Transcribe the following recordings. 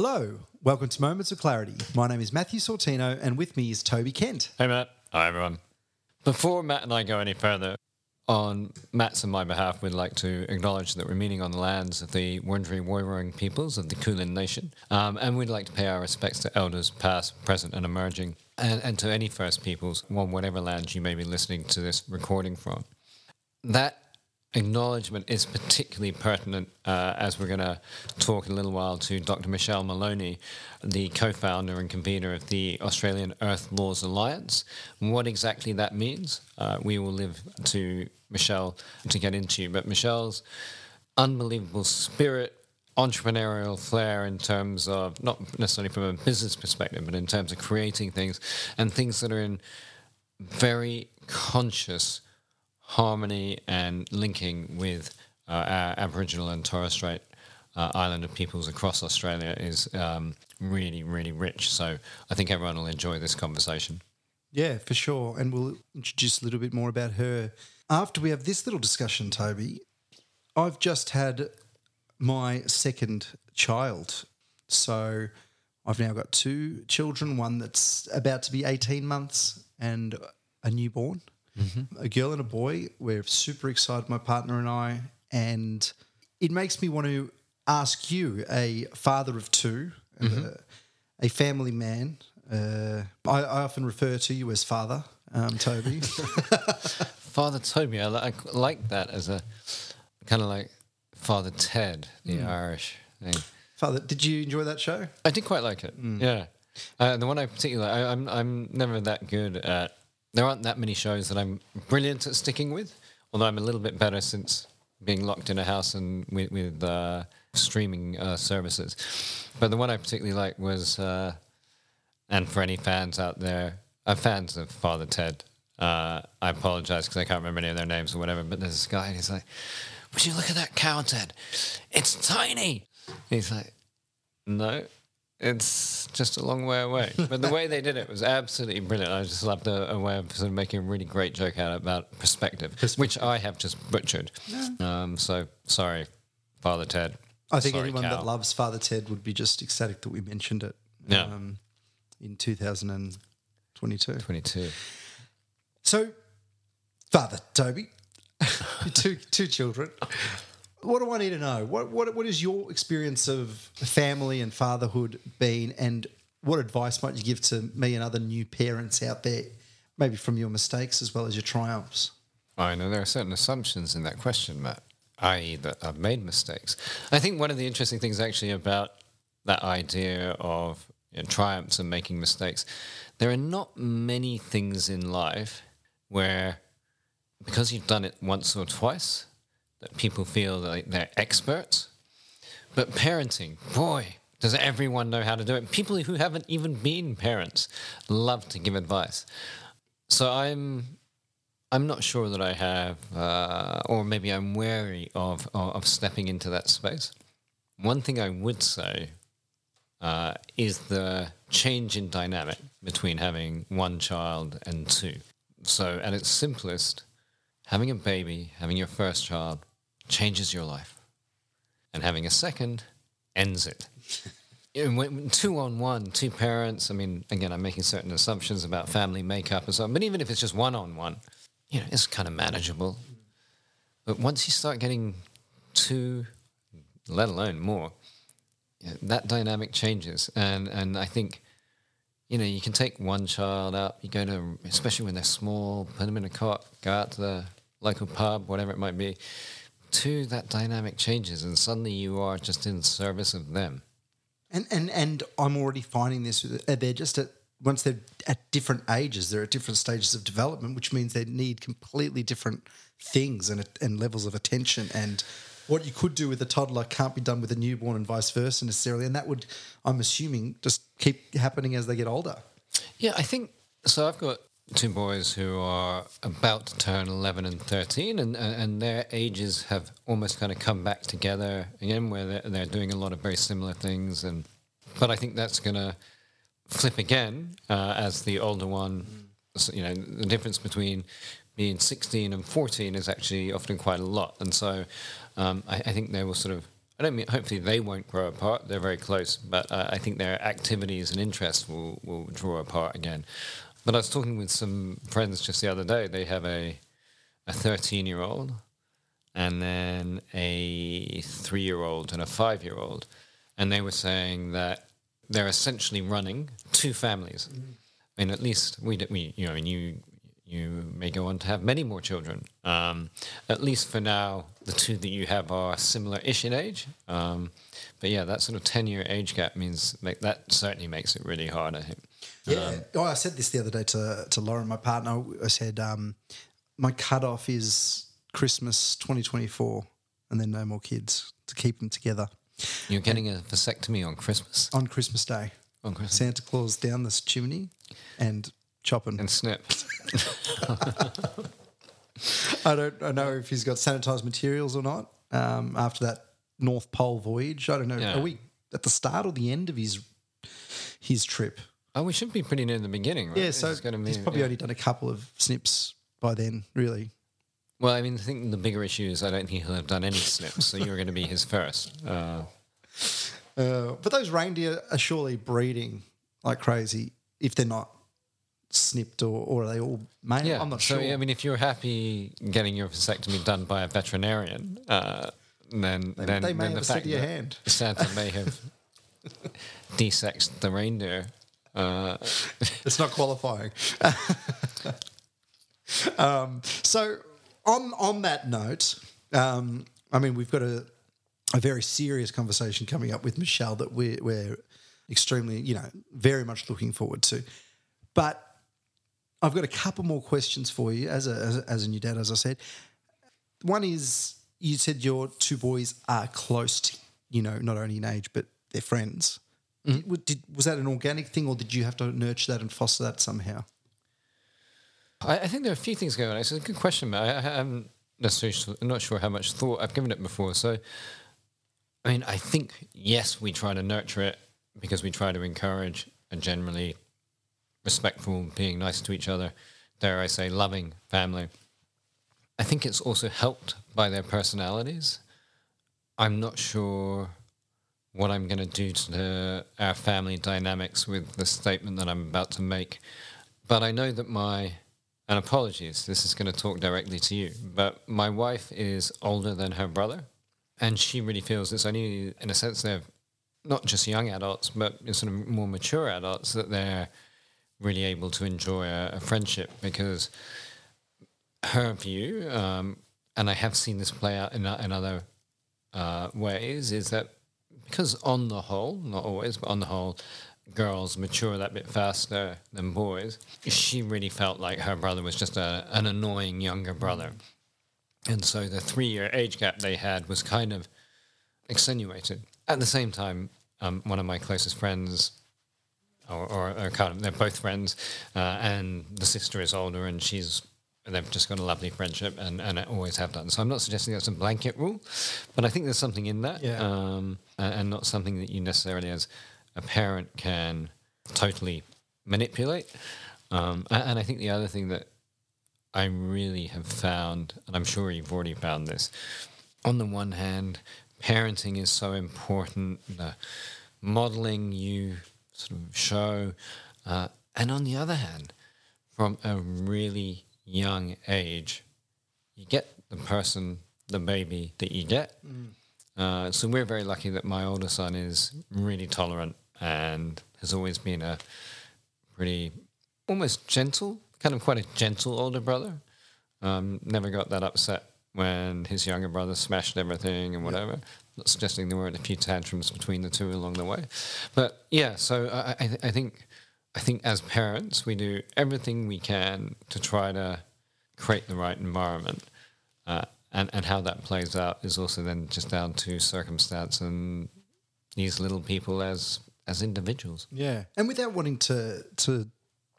Hello, welcome to Moments of Clarity. My name is Matthew Sortino, and with me is Toby Kent. Hey, Matt. Hi, everyone. Before Matt and I go any further, on Matt's and my behalf, we'd like to acknowledge that we're meeting on the lands of the Wurundjeri Woiwurrung peoples of the Kulin Nation, um, and we'd like to pay our respects to elders past, present, and emerging, and, and to any First Peoples on whatever land you may be listening to this recording from. That acknowledgement is particularly pertinent uh, as we're going to talk in a little while to Dr. Michelle Maloney, the co founder and convener of the Australian Earth Laws Alliance. What exactly that means, uh, we will live to Michelle to get into. But Michelle's unbelievable spirit, entrepreneurial flair in terms of not necessarily from a business perspective, but in terms of creating things and things that are in very conscious harmony and linking with uh, our Aboriginal and Torres Strait uh, Islander peoples across Australia is um, really, really rich. So I think everyone will enjoy this conversation. Yeah, for sure. And we'll introduce a little bit more about her. After we have this little discussion, Toby, I've just had my second child. So I've now got two children, one that's about to be 18 months and a newborn mm-hmm. a girl and a boy. We're super excited, my partner and I, and it makes me want to ask you, a father of 2 mm-hmm. uh, a family man. Uh, I, I, often refer to you as father, um, Toby. father Toby, I like, like that as a kind of like Father Ted, the mm. Irish thing. Father, did you enjoy that show? I did quite like it. Mm. Yeah. Uh, the one I particularly, I, I'm I'm never that good at there aren't that many shows that I'm brilliant at sticking with, although I'm a little bit better since being locked in a house and with, with uh, streaming uh, services. But the one I particularly like was, uh, and for any fans out there, uh, fans of Father Ted, uh, I apologize because I can't remember any of their names or whatever, but there's this guy and he's like, Would you look at that cow, Ted? It's tiny. And he's like, No, it's just a long way away. But the way they did it was absolutely brilliant. I just loved a, a way of sort of making a really great joke out about perspective, perspective. which I have just butchered. Yeah. Um, so sorry, Father Ted. I think sorry, anyone Cal. that loves Father Ted would be just ecstatic that we mentioned it. Yeah. Um, in 2022. 22. So, Father Toby, two two children. What do I need to know? What, what, what is your experience of family and fatherhood been, and what advice might you give to me and other new parents out there, maybe from your mistakes as well as your triumphs? I know there are certain assumptions in that question, Matt, i.e., that I've made mistakes. I think one of the interesting things actually about that idea of you know, triumphs and making mistakes, there are not many things in life where, because you've done it once or twice, that people feel like they're experts. But parenting, boy, does everyone know how to do it? People who haven't even been parents love to give advice. So I'm, I'm not sure that I have, uh, or maybe I'm wary of, of stepping into that space. One thing I would say uh, is the change in dynamic between having one child and two. So, at its simplest, having a baby, having your first child, changes your life. And having a second ends it. two on one, two parents, I mean, again, I'm making certain assumptions about family makeup and so on, but even if it's just one on one, you know, it's kind of manageable. But once you start getting two, let alone more, that dynamic changes. And, and I think, you know, you can take one child out, you go to, especially when they're small, put them in a cot, go out to the local pub, whatever it might be, two, that dynamic changes, and suddenly you are just in service of them. And and and I'm already finding this. Uh, they're just at once they're at different ages, they're at different stages of development, which means they need completely different things and and levels of attention. And what you could do with a toddler can't be done with a newborn, and vice versa necessarily. And that would, I'm assuming, just keep happening as they get older. Yeah, I think so. I've got two boys who are about to turn 11 and 13 and, and their ages have almost kind of come back together again where they're, they're doing a lot of very similar things and but i think that's going to flip again uh, as the older one you know the difference between being 16 and 14 is actually often quite a lot and so um, I, I, think they will sort of I don't mean hopefully they won't grow apart. They're very close, but uh, I think their activities and interests will will draw apart again. But I was talking with some friends just the other day. They have a a 13 year old and then a three year old and a five year old. And they were saying that they're essentially running two families. I mean, at least we, we you know, and you, you may go on to have many more children. Um, at least for now, the two that you have are similar-ish in age. Um, but yeah, that sort of ten-year age gap means like, that certainly makes it really hard. I think. Yeah. oh, I said this the other day to to Lauren, my partner. I said um, my cutoff is Christmas 2024, and then no more kids to keep them together You're getting a vasectomy on Christmas. on Christmas Day. On Christmas. Santa Claus down this chimney and chopping. And snip. I don't I know if he's got sanitized materials or not. Um, after that North Pole voyage, I don't know. Yeah. Are we at the start or the end of his his trip? Oh, we should be pretty near the beginning, right? Yeah, so is gonna be- he's probably yeah. only done a couple of snips by then. Really, Well, I mean, I think the bigger issue is I don't think he'll have done any snips, so you're going to be his first. Uh, uh, but those reindeer are surely breeding like crazy if they're not snipped or, or are they all male? yeah, I'm not so, sure. I mean, if you're happy getting your vasectomy done by a veterinarian, uh, then They- then, they may then have the fact that hand. Santa may have desexed the reindeer. Uh, it's not qualifying. um, so on on that note, um, I mean we've got a a very serious conversation coming up with Michelle that we're we're extremely you know very much looking forward to, but. I've got a couple more questions for you as a, as a as a new dad, as I said. One is you said your two boys are close, to, you know, not only in age but they're friends. Mm. Did, did, was that an organic thing, or did you have to nurture that and foster that somehow? I, I think there are a few things going on. It's a good question, but I, I haven't necessarily. I'm not sure how much thought I've given it before. So, I mean, I think yes, we try to nurture it because we try to encourage a generally respectful, being nice to each other, dare I say, loving family. I think it's also helped by their personalities. I'm not sure what I'm going to do to our family dynamics with the statement that I'm about to make. But I know that my, and apologies, this is going to talk directly to you, but my wife is older than her brother. And she really feels it's only, in a sense, they're not just young adults, but sort of more mature adults that they're really able to enjoy a, a friendship because her view, um, and I have seen this play out in, in other uh, ways, is that because on the whole, not always, but on the whole, girls mature that bit faster than boys. She really felt like her brother was just a, an annoying younger brother. And so the three year age gap they had was kind of extenuated. At the same time, um, one of my closest friends, or, or, or kind of, they're both friends, uh, and the sister is older and she's they've just got a lovely friendship and, and always have done. So I'm not suggesting that's a blanket rule, but I think there's something in that, Yeah. um, and, and not something that you necessarily as a parent can totally manipulate. Um, a- and I think the other thing that I really have found, and I'm sure you've already found this, on the one hand, parenting is so important, the modeling you sort of show, uh, and on the other hand, from a really young age, you get the person, the baby that you get. Uh, so we're very lucky that my older son is really tolerant and has always been a pretty almost gentle, kind of quite a gentle older brother. Um, never got that upset when his younger brother smashed everything and whatever. Not suggesting there weren't a few tantrums between the two along the way, but yeah. So I, I, I think I think as parents we do everything we can to try to create the right environment. Uh, and, and how that plays out is also then just down to circumstance and these little people as as individuals. Yeah, and without wanting to to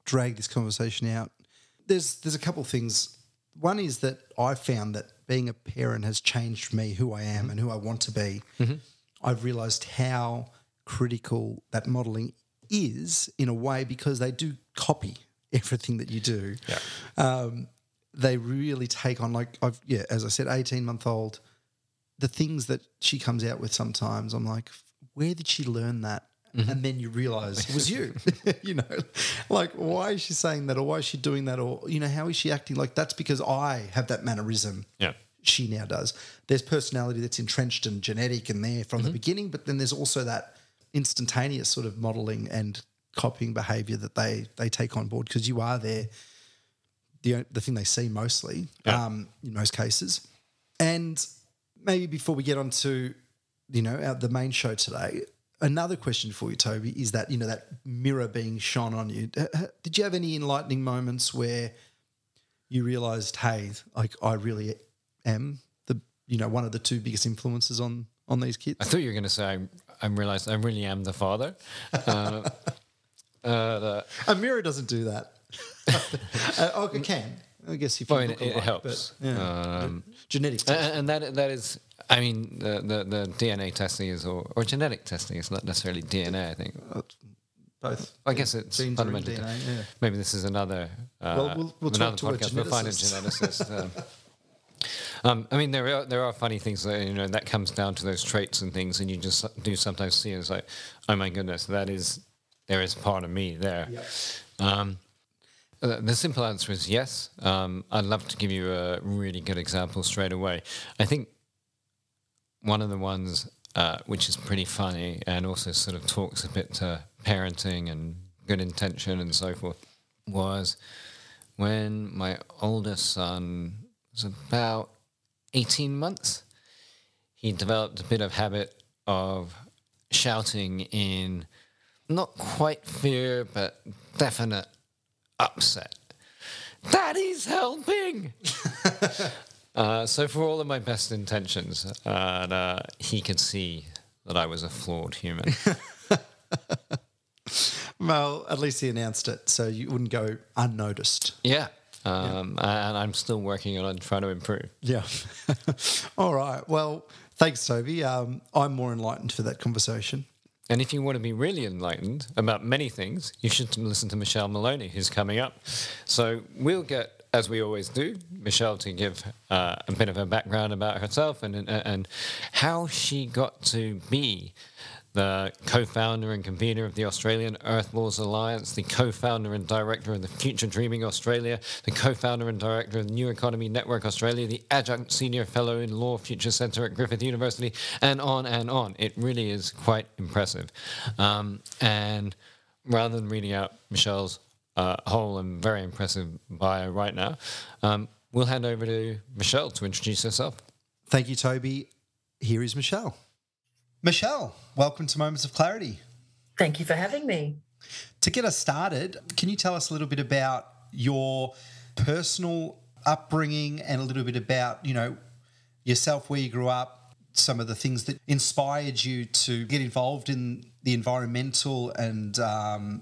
drag this conversation out, there's there's a couple of things. One is that I found that being a parent has changed me, who I am, and who I want to be. I've realised how critical that modelling is in a way because they do copy everything that you do. Yeah. Um, they really take on like I've yeah, as I said, eighteen month old the things that she comes out with sometimes, I'm like, where did she learn that? And then you realize it was you. you know, like, why is she saying that? Or why is she doing that? Or, you know, how is she acting? Like, that's because I have that mannerism. Yeah. She now does. There's personality that's entrenched and genetic and there from the beginning, but then there's also that instantaneous sort of modeling and copying behavior that they they take on board because you are there the the thing they see mostly Yeah. um, in most cases. And maybe before we get on to you know our, the main show today, another question for you, Toby, is that you know that mirror being shone on you. Did you have any enlightening moments where you realised, hey, like I really am the you know one of the two biggest influences on on these kids? I thought you were going to say, I'm, realized I really am the father. Uh, uh, the- A mirror doesn't do that. uh, oh, can. I guess if you well, it, it helps. but, yeah. Um, Genetics. and, and that that is, I mean, the, the, the DNA testing is, or, or genetic testing is not necessarily DNA, I think. both. I guess it's Genes in. DNA, yeah. Maybe this is another. Uh, Well, we'll- we'll another talk to a podcast. We'll find a geneticist. um, um, I mean, there are there are funny things that you know that comes down to those traits and things, and you just do sometimes see it's like, oh my goodness, that is there is part of me there. Um, uh, the simple answer is yes. Um, I'd love to give you a really good example straight away. I think one of the ones uh, which is pretty funny and also sort of talks a bit to parenting and good intention and so forth was when my oldest son was about 18 months. He developed a bit of habit of shouting in not quite fear, but definite upset. Daddy's helping! Uh, so, for all of my best intentions, and, uh, he could see that I was a flawed human. Well, at least he announced it, so you wouldn't go unnoticed. yeah. Um, And I'm still working on trying to improve. Yeah. All right. Well, thanks, Toby. Um, I'm more enlightened for that conversation. And if you want to be really enlightened about many things, you should listen to Michelle Maloney, who's coming up. So we'll get, as we always do, Michelle to give uh, a bit of a background about herself and, and and how she got to be the co-founder and convener of the Australian Earth Laws Alliance, the co-founder and director of the Future Dreaming Australia, the co-founder and director of the New Economy Network Australia, the adjunct senior fellow in Law Future Centre at Griffith University, and on and on. It really is quite impressive. Um, and rather than reading out Michelle's uh, whole and very impressive bio right now, um, we'll hand over to Michelle to introduce herself. Thank you, Toby. Here is Michelle. Michelle, welcome to Moments of Clarity. Thank you for having me. To get us started, can you tell us a little bit about your personal upbringing and a little bit about, you know, yourself, where you grew up, some of the things that inspired you to get involved in the environmental and um,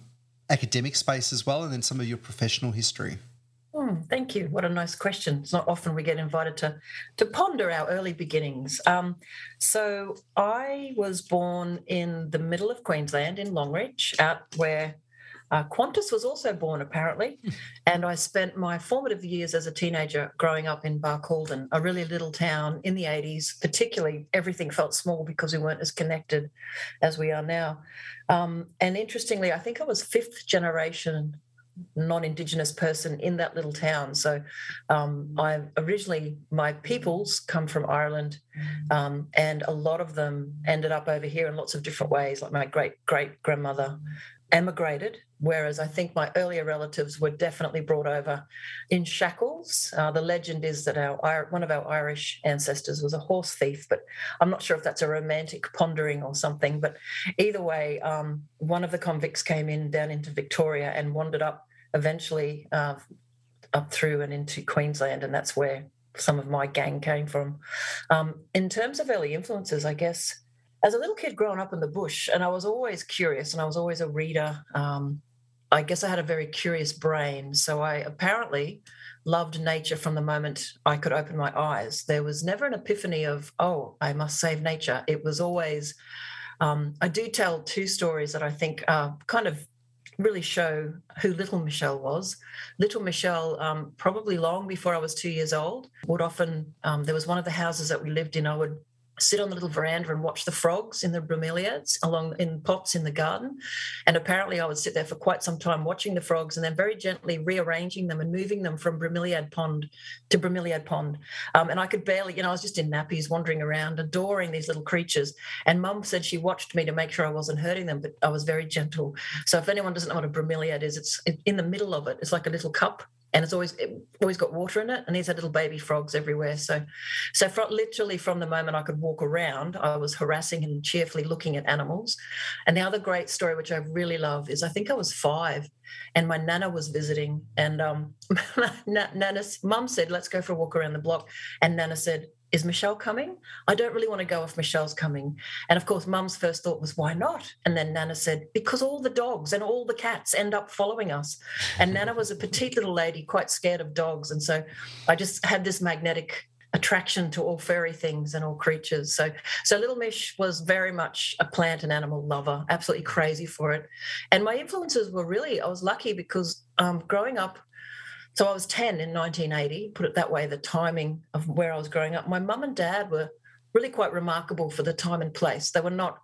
academic space as well, and then some of your professional history? Hmm, thank you. What a nice question. It's not often we get invited to to ponder our early beginnings. Um, so I was born in the middle of Queensland in Longreach, out where uh, Qantas was also born, apparently. and I spent my formative years as a teenager growing up in Barcaldine, a really little town in the 80s. Particularly, everything felt small because we weren't as connected as we are now. Um, and interestingly, I think I was fifth generation non-indigenous person in that little town. So um, i originally my peoples come from ireland um, and a lot of them ended up over here in lots of different ways like my great great grandmother emigrated whereas i think my earlier relatives were definitely brought over in shackles. Uh, the legend is that our one of our irish ancestors was a horse thief but i'm not sure if that's a romantic pondering or something but either way um, one of the convicts came in down into victoria and wandered up eventually uh, up through and into Queensland, and that's where some of my gang came from. Um, in terms of early influences, I guess as a little kid growing up in the bush, and I was always curious, and I was always a reader. Um, I guess I had a very curious brain, so I apparently loved nature from the moment I could open my eyes. There was never an epiphany of, oh, I must save nature. It was always, um, I do tell two stories that I think are kind of really show who little Michelle was. Little Michelle, um, probably long before I was two years old, would often, um, there was one of the houses that we lived in, I would sit on the little veranda and watch the frogs in the bromeliads along in pots in the garden. And apparently, I would sit there for quite some time watching the frogs and then very gently rearranging them and moving them from bromeliad pond to bromeliad pond. Um, and I could barely, you know, I was just in nappies wandering around, adoring these little creatures. And mum said she watched me to make sure I wasn't hurting them, but I was very gentle. So if anyone doesn't know what a bromeliad is, it's in the middle of it. It's like a little cup and it's always it always got water in it and these had little baby frogs everywhere. So so from, literally from the moment i could walk around i was harassing and cheerfully looking at animals. And the other great story which i really love is i think i was five and my nana was visiting and um nana's mum said let's go for a walk around the block and nana said is Michelle coming? I don't really want to go if Michelle's coming. And of course, mum's first thought was, why not? And then Nana said, because all the dogs and all the cats end up following us. And Nana was a petite little lady, quite scared of dogs. And so I just had this magnetic attraction to all furry things and all creatures. So so little Mish was very much a plant and animal lover, absolutely crazy for it. And my influences were really, I was lucky because um, growing up so I was 10 in 1980, put it that way, the timing of where I was growing up. My mum and dad were really quite remarkable for the time and place. They were not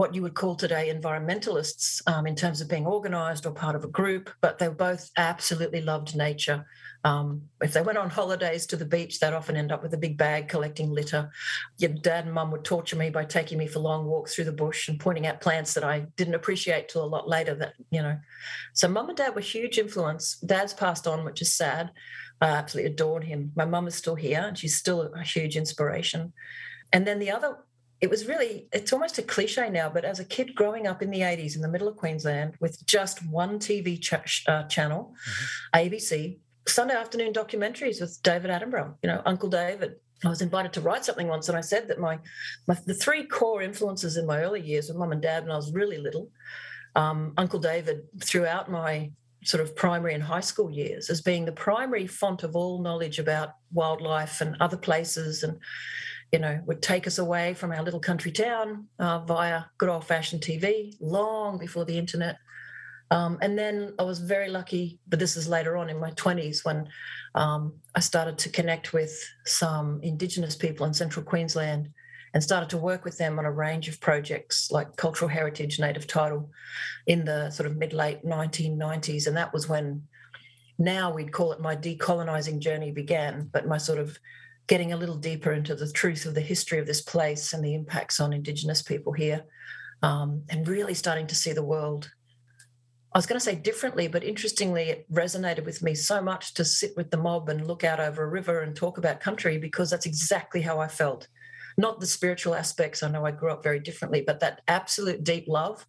what you would call today environmentalists um, in terms of being organized or part of a group, but they both absolutely loved nature um, if they went on holidays to the beach, they'd often end up with a big bag collecting litter. Your dad and mum would torture me by taking me for long walks through the bush and pointing out plants that I didn't appreciate till a lot later. That you know, so mum and dad were huge influence. Dad's passed on, which is sad. I absolutely adored him. My mum is still here, and she's still a huge inspiration. And then the other it was really it's almost a cliche now but as a kid growing up in the 80s in the middle of queensland with just one tv ch- uh, channel mm-hmm. abc Sunday afternoon documentaries with David Attenborough, you know, Uncle David. I was invited to write something once, and I said that my, my the three core influences in my early years were mum and dad when I was really little, um, Uncle David throughout my sort of primary and high school years as being the primary font of all knowledge about wildlife and other places and you know would take us away from our little country town uh, via good old fashioned tv long before the internet um, and then I was very lucky, but this is later on in my 20s when um, I started to connect with some Indigenous people in central Queensland and started to work with them on a range of projects like cultural heritage, native title in the sort of mid late 1990s. And that was when now we'd call it my decolonizing journey began, but my sort of getting a little deeper into the truth of the history of this place and the impacts on Indigenous people here. Um, and really starting to see the world I was going to say differently, but interestingly, it resonated with me so much to sit with the mob and look out over a river and talk about country because that's exactly how I felt. Not the spiritual aspects, I know I grew up very differently, but that absolute deep love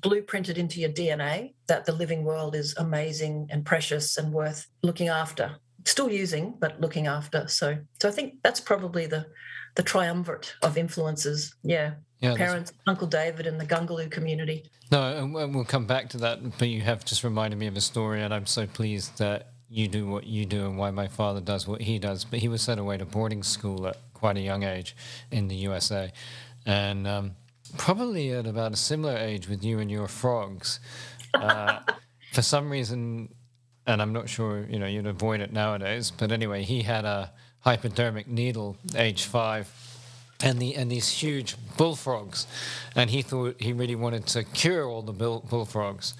blueprinted into your DNA that the living world is amazing and precious and worth looking after. Still using, but looking after. So, so I think that's probably the the triumvirate of influences. Yeah yeah, parents, Uncle David, and the Gangulu community. No, and we'll come back to that. But you have just reminded me of a story, and I'm so pleased that you do what you do and why my father does what he does. But he was sent away to boarding school at quite a young age in the USA, and um, probably at about a similar age with you and your frogs. Uh, for some reason, and I'm not sure, you know, you'd avoid it nowadays. But anyway, he had a hypodermic needle, age five and the and these huge bullfrogs, and he thought he really wanted to cure all the bull, bullfrogs,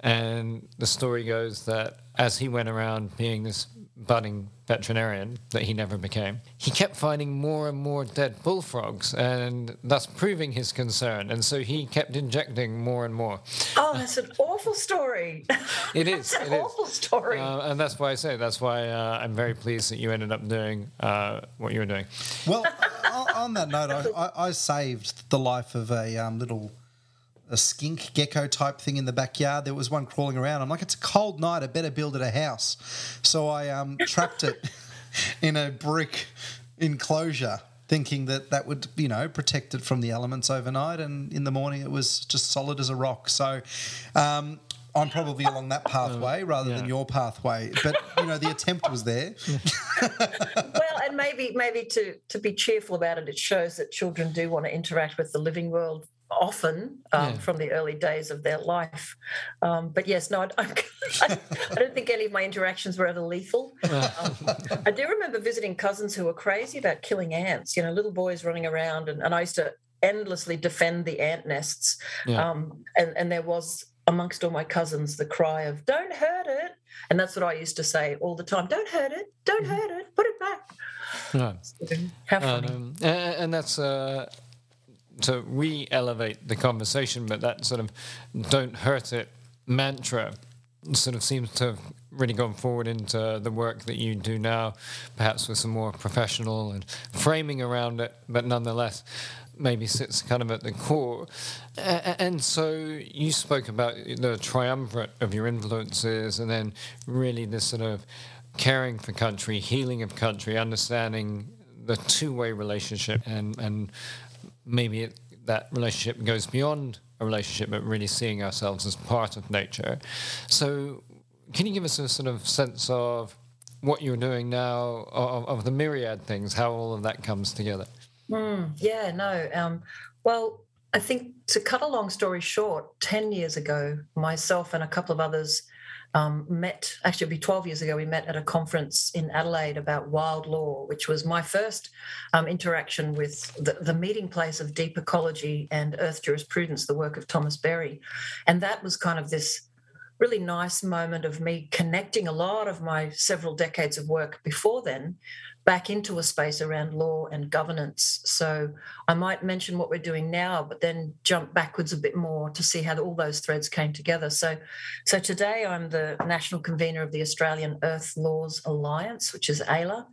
and the story goes that as he went around being this budding veterinarian that he never became, he kept finding more and more dead bullfrogs and thus proving his concern. And so he kept injecting more and more. Oh, that's an awful story. It is. an it awful is. story. Uh, and that's why I say, that's why uh, I'm very pleased that you ended up doing uh, what you were doing. Well, on that note, I, I, I, saved the life of a um, little a skink gecko type thing in the backyard. There was one crawling around. I'm like, it's a cold night. I better build it a house. So I um, trapped it in a brick enclosure, thinking that that would, you know, protect it from the elements overnight. And in the morning, it was just solid as a rock. So um, I'm probably along that pathway rather yeah. than your pathway. But you know, the attempt was there. well, and maybe maybe to to be cheerful about it, it shows that children do want to interact with the living world often um, yeah. from the early days of their life. Um, but yes, no, I, I, I, don't think any of my interactions were ever lethal. Um, I do remember visiting cousins who were crazy about killing ants, you know, little boys running around, and, and I used to endlessly defend the ant nests. Yeah. Um, and, and there was amongst all my cousins the cry of, don't hurt it. And that's what I used to say all the time don't hurt it, don't mm-hmm. hurt it, put it back. Right. How funny. Um, and, and that's. Uh, to re-elevate the conversation, but that sort of "don't hurt it" mantra sort of seems to have really gone forward into the work that you do now, perhaps with some more professional and framing around it, but nonetheless maybe sits kind of at the core. And so you spoke about the triumvirate of your influences and then really this sort of caring for country, healing of country, understanding the two way relationship and, and maybe it, that relationship goes beyond a relationship, but really seeing ourselves as part of nature. So, can you give us a sort of sense of what you're doing now, of, of the myriad things, how all of that comes together? Mm, yeah, no. Um, well, I think to cut a long story short, 10 years ago, myself and a couple of others um, met, actually, it'd be 12 years ago, we met at a conference in Adelaide about wild law, which was my first um, interaction with the, the, meeting place of deep ecology and earth jurisprudence, the work of Thomas Berry. And that was kind of this really nice moment of me connecting a lot of my several decades of work before then back into a space around law and governance. So I might mention what we're doing now, but then jump backwards a bit more to see how all those threads came together. So, so today I'm the national convener of the Australian Earth Laws Alliance, which is AELA.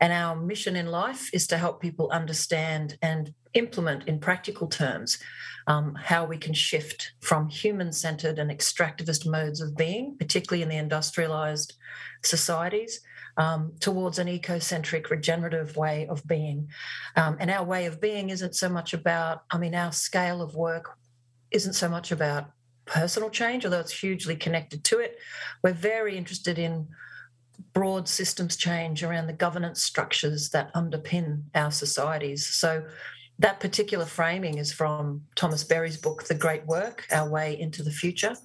And our mission in life is to help people understand and implement in practical terms um, how we can shift from human centered and extractivist modes of being, particularly in the industrialized societies, um, towards an ecocentric, regenerative way of being. Um, and our way of being isn't so much about, I mean, our scale of work isn't so much about personal change, although it's hugely connected to it. We're very interested in broad systems change around the governance structures that underpin our societies. So that particular framing is from Thomas Berry's book, The Great Work Our Way into the Future.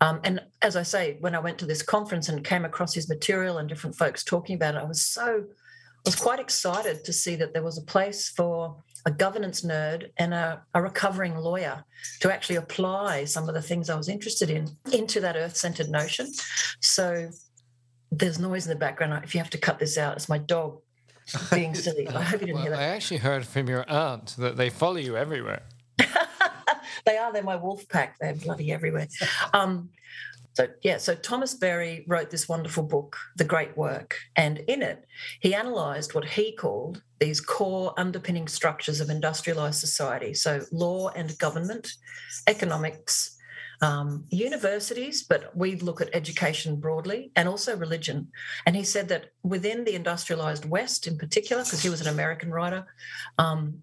Um, and as I say, when I went to this conference and came across his material and different folks talking about it, I was so, I was quite excited to see that there was a place for a governance nerd and a, a recovering lawyer to actually apply some of the things I was interested in into that earth centered notion. So there's noise in the background. If you have to cut this out, it's my dog being silly. I hope you didn't well, hear that. I actually heard from your aunt that they follow you everywhere. they are. They're my wolf pack. They're bloody everywhere. Um, so yeah, so Thomas Berry wrote this wonderful book, The Great Work, and in it he analysed what he called these core underpinning structures of industrialised society. So law and government, economics, um, universities, but we look at education broadly and also religion. And he said that within the industrialized West, in particular, because he was an American writer, um,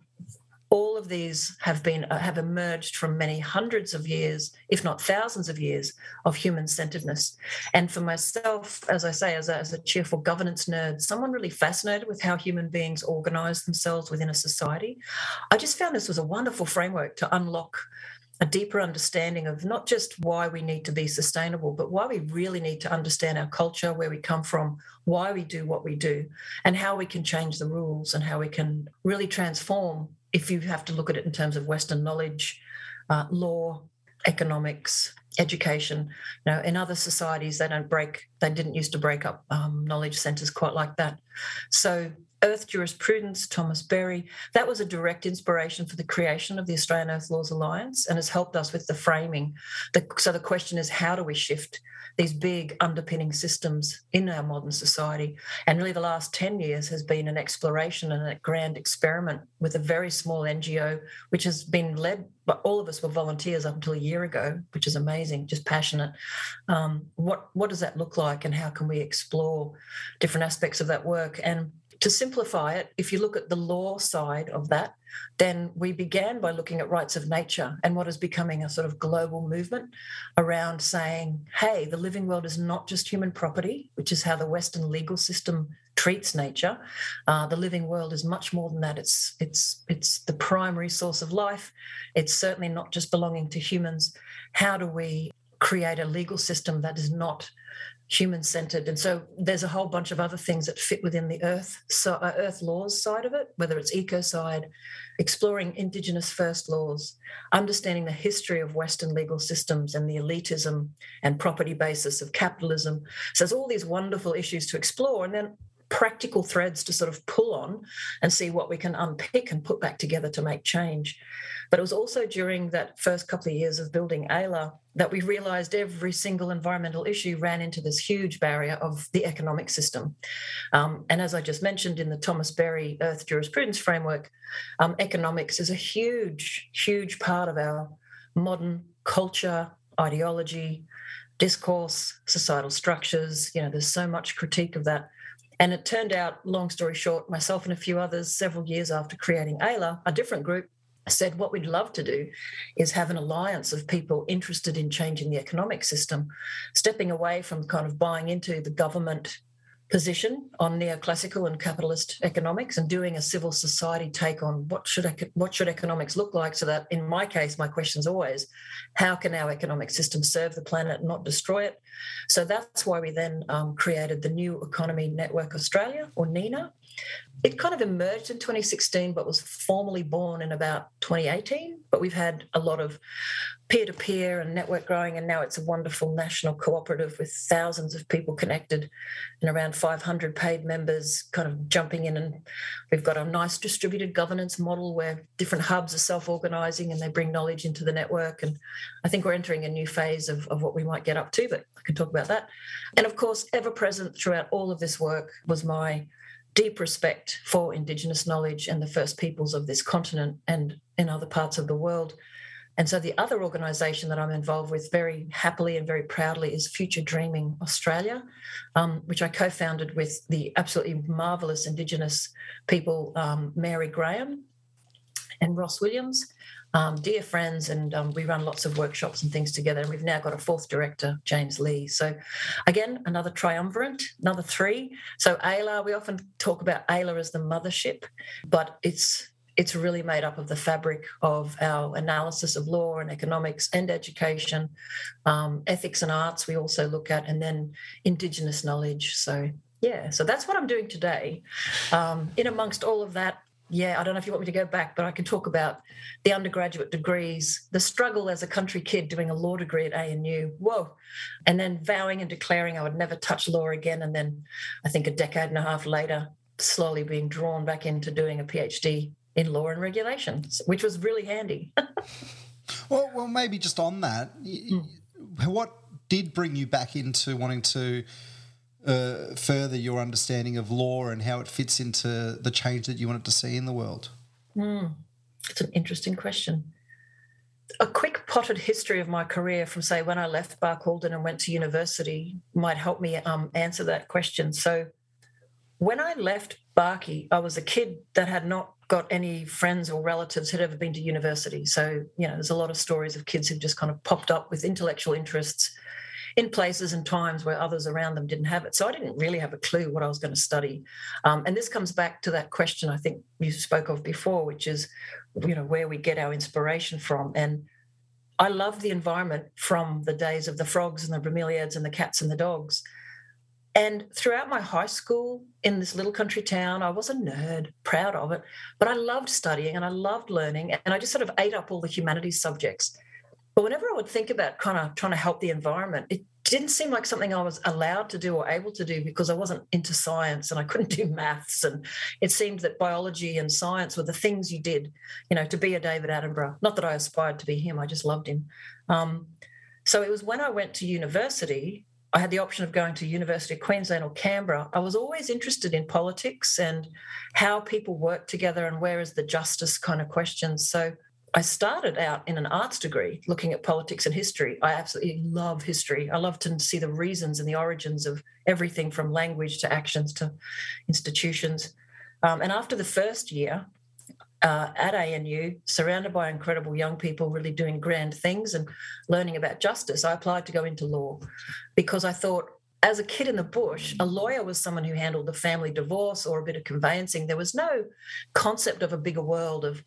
all of these have been uh, have emerged from many hundreds of years if not thousands of years of human centeredness and for myself as i say as a, as a cheerful governance nerd someone really fascinated with how human beings organize themselves within a society i just found this was a wonderful framework to unlock a deeper understanding of not just why we need to be sustainable, but why we really need to understand our culture, where we come from, why we do what we do, and how we can change the rules and how we can really transform if you have to look at it in terms of Western knowledge, uh, law, economics, education. You know, in other societies, they don't break, they didn't used to break up um, knowledge centers quite like that. So Earth Jurisprudence, Thomas Berry. That was a direct inspiration for the creation of the Australian Earth Laws Alliance and has helped us with the framing. The, so the question is how do we shift these big underpinning systems in our modern society? And really, the last 10 years has been an exploration and a grand experiment with a very small NGO, which has been led but all of us were volunteers up until a year ago, which is amazing, just passionate. Um, what what does that look like, and how can we explore different aspects of that work? And to simplify it, if you look at the law side of that, then we began by looking at rights of nature and what is becoming a sort of global movement around saying, hey, the living world is not just human property, which is how the Western legal system treats nature. Uh, the living world is much more than that. It's it's it's the primary source of life. It's certainly not just belonging to humans. How do we create a legal system that is not human centered. And so there's a whole bunch of other things that fit within the earth so uh, earth laws side of it, whether it's ecocide, exploring indigenous first laws, understanding the history of Western legal systems and the elitism and property basis of capitalism. So there's all these wonderful issues to explore. And then practical threads to sort of pull on and see what we can unpick and put back together to make change. But it was also during that first couple of years of building AELA that we realized every single environmental issue ran into this huge barrier of the economic system. Um, and as I just mentioned in the Thomas Berry Earth Jurisprudence Framework, um, economics is a huge, huge part of our modern culture, ideology, discourse, societal structures. You know, there's so much critique of that. And it turned out, long story short, myself and a few others, several years after creating AELA, a different group, said what we'd love to do is have an alliance of people interested in changing the economic system, stepping away from kind of buying into the government position on neoclassical and capitalist economics and doing a civil society take on what should what should economics look like so that in my case my question is always how can our economic system serve the planet and not destroy it? So that's why we then um, created the new economy network australia or nena it kind of emerged in 2016, but was formally born in about 2018. But we've had a lot of peer to peer and network growing, and now it's a wonderful national cooperative with thousands of people connected and around 500 paid members kind of jumping in. And we've got a nice distributed governance model where different hubs are self organizing and they bring knowledge into the network. And I think we're entering a new phase of, of what we might get up to, but I can talk about that. And of course, ever present throughout all of this work was my deep respect for Indigenous knowledge and the First Peoples of this continent and in other parts of the world. And so the other organisation that I'm involved with very happily and very proudly is Future Dreaming Australia, um, which I co founded with the absolutely marvellous Indigenous people, um, Mary Graham and Ross Williams um, dear friends, and um, we run lots of workshops and things together. And we've now got a fourth director, James Lee. So, again, another triumvirate, another three. So, AELA, we often talk about AELA as the mothership, but it's it's really made up of the fabric of our analysis of law and economics and education, um, ethics and arts. We also look at, and then Indigenous knowledge. So, yeah, so that's what I'm doing today. Um, in amongst all of that, yeah, I don't know if you want me to go back, but I can talk about the undergraduate degrees, the struggle as a country kid doing a law degree at ANU. Whoa. And then vowing and declaring I would never touch law again. And then I think a decade and a half later, slowly being drawn back into doing a PhD in law and regulations, which was really handy. well, well, maybe just on that, mm. what did bring you back into wanting to uh, further your understanding of law and how it fits into the change that you wanted to see in the world? Mm, it's an interesting question. A quick potted history of my career from, say, when I left Barcaldine and went to university might help me um, answer that question. So, when I left Barkey, I was a kid that had not got any friends or relatives who had ever been to university. So, you know, there's a lot of stories of kids who've just kind of popped up with intellectual interests in places and times where others around them didn't have it. So I didn't really have a clue what I was going to study. Um, and this comes back to that question I think you spoke of before, which is, you know, where we get our inspiration from. And I love the environment from the days of the frogs and the bromeliads and the cats and the dogs. And throughout my high school in this little country town, I was a nerd, proud of it, but I loved studying and I loved learning. And I just sort of ate up all the humanities subjects. But whenever I would think about kind of trying to help the environment, it didn't seem like something I was allowed to do or able to do because I wasn't into science and I couldn't do maths. And it seemed that biology and science were the things you did, you know, to be a David Attenborough. Not that I aspired to be him, I just loved him. Um, so it was when I went to university, I had the option of going to University of Queensland or Canberra. I was always interested in politics and how people work together and where is the justice kind of questions. So I started out in an arts degree looking at politics and history. I absolutely love history. I love to see the reasons and the origins of everything from language to actions to institutions. Um, and after the first year uh, at ANU, surrounded by incredible young people really doing grand things and learning about justice, I applied to go into law because I thought as a kid in the bush, a lawyer was someone who handled the family divorce or a bit of conveyancing. There was no concept of a bigger world of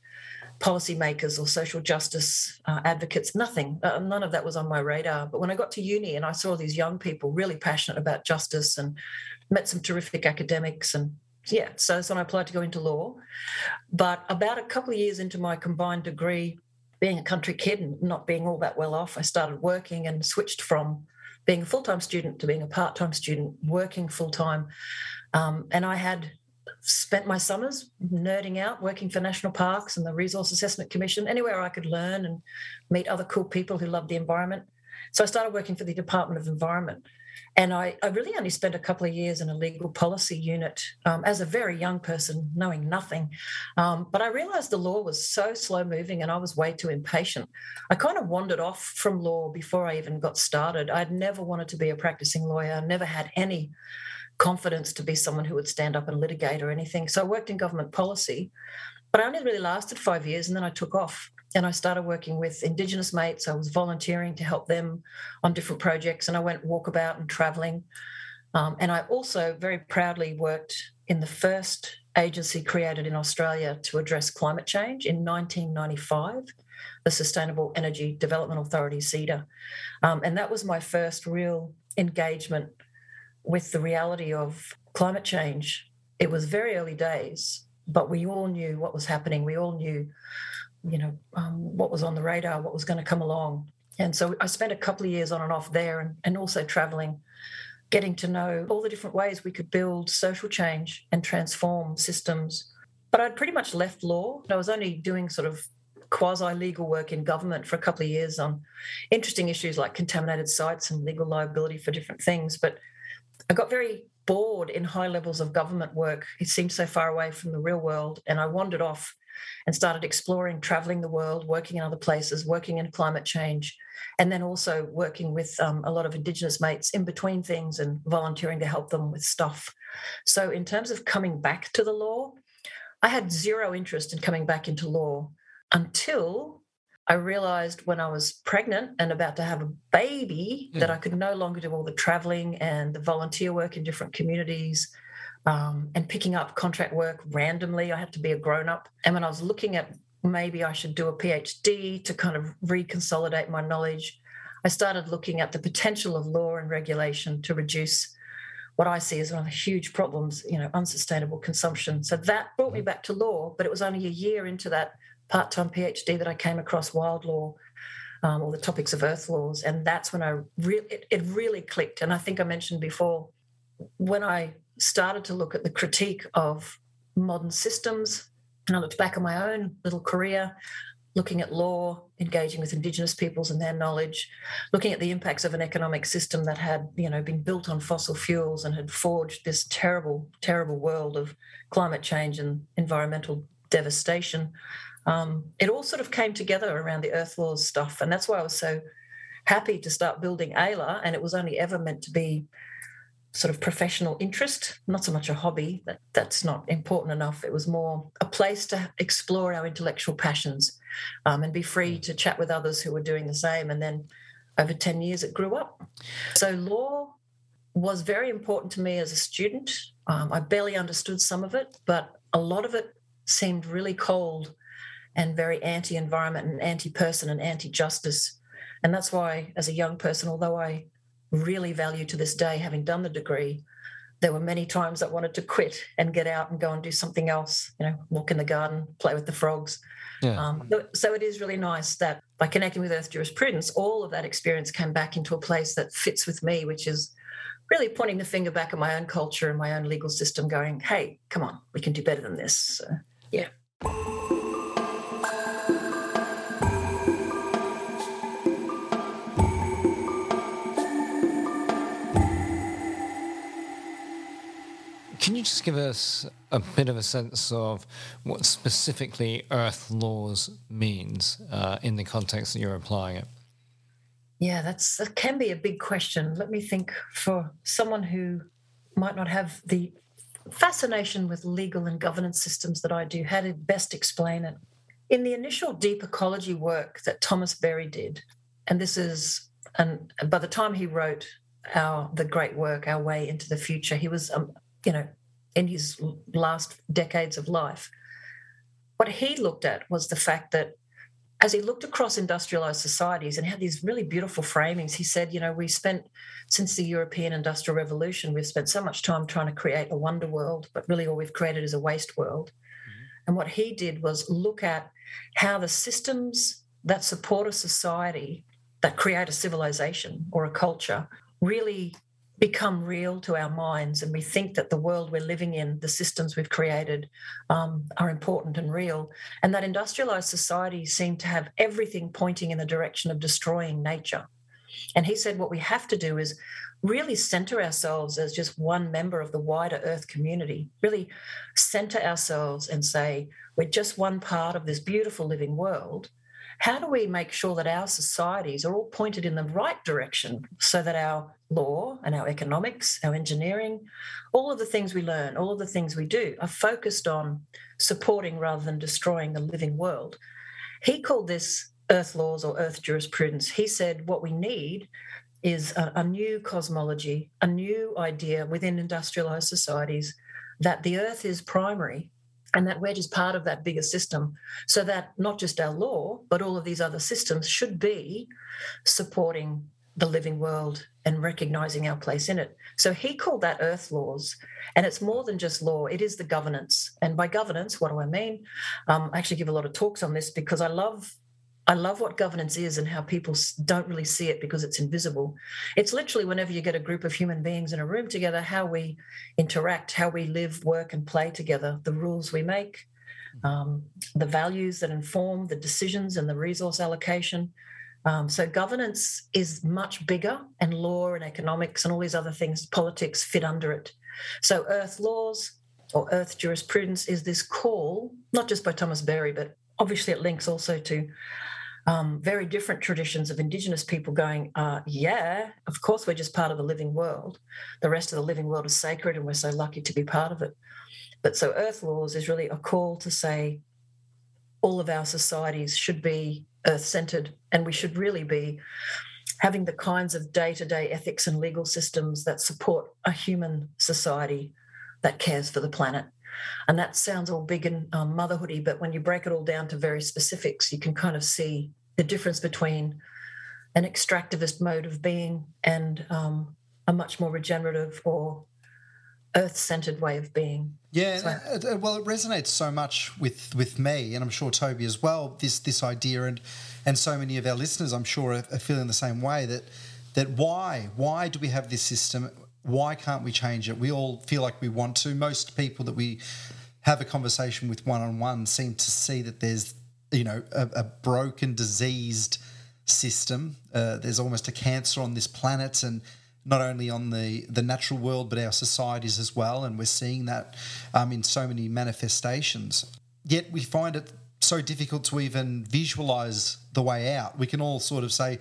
policymakers or social justice uh, advocates, nothing. Uh, none of that was on my radar. But when I got to uni and I saw these young people really passionate about justice and met some terrific academics and yeah, so when I applied to go into law. But about a couple of years into my combined degree, being a country kid and not being all that well off, I started working and switched from being a full time student to being a part time student, working full time. Um, and I had spent my summers nerding out, working for national parks and the Resource Assessment Commission, anywhere I could learn and meet other cool people who loved the environment. So I started working for the Department of Environment. And I, I really only spent a couple of years in a legal policy unit um, as a very young person, knowing nothing. Um, but I realized the law was so slow moving and I was way too impatient. I kind of wandered off from law before I even got started. I'd never wanted to be a practicing lawyer, never had any confidence to be someone who would stand up and litigate or anything. So I worked in government policy, but I only really lasted five years and then I took off and I started working with Indigenous mates. I was volunteering to help them on different projects and I went walkabout and traveling. Um, and I also very proudly worked in the first agency created in Australia to address climate change in 1995, the Sustainable Energy Development Authority, SEDA. Um, and that was my first real engagement with the reality of climate change. It was very early days, but we all knew what was happening. We all knew, you know, um, what was on the radar, what was going to come along. And so I spent a couple of years on and off there and, and also traveling, getting to know all the different ways we could build social change and transform systems. But I'd pretty much left law. I was only doing sort of quasi legal work in government for a couple of years on interesting issues like contaminated sites and legal liability for different things. But I got very bored in high levels of government work. It seemed so far away from the real world. And I wandered off and started exploring, traveling the world, working in other places, working in climate change, and then also working with um, a lot of Indigenous mates in between things and volunteering to help them with stuff. So, in terms of coming back to the law, I had zero interest in coming back into law until I realized when I was pregnant and about to have a baby mm. that I could no longer do all the traveling and the volunteer work in different communities um, and picking up contract work randomly. I had to be a grown up. And when I was looking at maybe I should do a PhD to kind of reconsolidate my knowledge, I started looking at the potential of law and regulation to reduce what I see as one of the huge problems, you know, unsustainable consumption. So that brought me mm. back to law, but it was only a year into that part time PhD that I came across wild law. Um, or the topics of earth laws, and that's when I really it, it really clicked. And I think I mentioned before when I started to look at the critique of modern systems, and I looked back on my own little career, looking at law, engaging with Indigenous peoples and their knowledge, looking at the impacts of an economic system that had, you know, been built on fossil fuels and had forged this terrible, terrible world of climate change and environmental devastation um, it all sort of came together around the Earth Laws stuff. And that's why I was so happy to start building AELA. And it was only ever meant to be sort of professional interest, not so much a hobby. That, that's not important enough. It was more a place to explore our intellectual passions um, and be free hmm. to chat with others who were doing the same. And then over 10 years, it grew up. So law was very important to me as a student. Um, I barely understood some of it, but a lot of it seemed really cold and very anti environment and anti person and anti justice. And that's why, as a young person, although I really value to this day having done the degree, there were many times I wanted to quit and get out and go and do something else, you know, walk in the garden, play with the frogs. Yeah. Um, so it is really nice that by connecting with Earth Jurisprudence, all of that experience came back into a place that fits with me, which is really pointing the finger back at my own culture and my own legal system, going, hey, come on, we can do better than this. So, yeah. You just give us a bit of a sense of what specifically Earth laws means uh, in the context that you're applying it? Yeah, that's that can be a big question. Let me think for someone who might not have the fascination with legal and governance systems that I do. How to best explain it? In the initial deep ecology work that Thomas Berry did, and this is, and by the time he wrote our the great work, Our Way into the Future, he was, um, you know, in his last decades of life. What he looked at was the fact that as he looked across industrialized societies and had these really beautiful framings, he said, you know, we spent since the European Industrial Revolution, we've spent so much time trying to create a wonder world, but really all we've created is a waste world. Mm-hmm. And what he did was look at how the systems that support a society, that create a civilization or a culture, really become real to our minds and we think that the world we're living in the systems we've created um, are important and real and that industrialized societies seem to have everything pointing in the direction of destroying nature. And he said what we have to do is really center ourselves as just one member of the wider earth community. Really center ourselves and say we're just one part of this beautiful living world how do we make sure that our societies are all pointed in the right direction so that our law and our economics, our engineering, all of the things we learn, all of the things we do are focused on supporting rather than destroying the living world? He called this earth laws or earth jurisprudence. He said what we need is a, a new cosmology, a new idea within industrialized societies that the earth is primary and that we're just part of that bigger system. So that not just our law but all of these other systems should be supporting the living world and recognizing our place in it. So he called that earth laws and it's more than just law. It is the governance. And by governance what do i mean? Um, i actually give a lot of talks on this because i love I love what governance is and how people don't really see it because it's invisible. It's literally whenever you get a group of human beings in a room together, how we interact, how we live, work, and play together, the rules we make, um, the values that inform the decisions and the resource allocation. Um, so governance is much bigger, and law and economics and all these other things, politics fit under it. So earth laws or earth jurisprudence is this call, not just by Thomas Berry, but obviously it links also to um, very different traditions of Indigenous people going, uh, yeah, of course, we're just part of the living world. The rest of the living world is sacred, and we're so lucky to be part of it. But so, Earth Laws is really a call to say all of our societies should be earth centered, and we should really be having the kinds of day to day ethics and legal systems that support a human society that cares for the planet. And that sounds all big and um, motherhoody, but when you break it all down to very specifics, you can kind of see the difference between an extractivist mode of being and um, a much more regenerative or earth-centered way of being. Yeah, so. well, it resonates so much with with me, and I'm sure Toby as well. This this idea, and and so many of our listeners, I'm sure, are, are feeling the same way. That that why why do we have this system? Why can't we change it? We all feel like we want to. Most people that we have a conversation with one on one seem to see that there's you know a, a broken, diseased system. Uh, there's almost a cancer on this planet, and not only on the the natural world but our societies as well. And we're seeing that um, in so many manifestations. Yet we find it so difficult to even visualize the way out. We can all sort of say,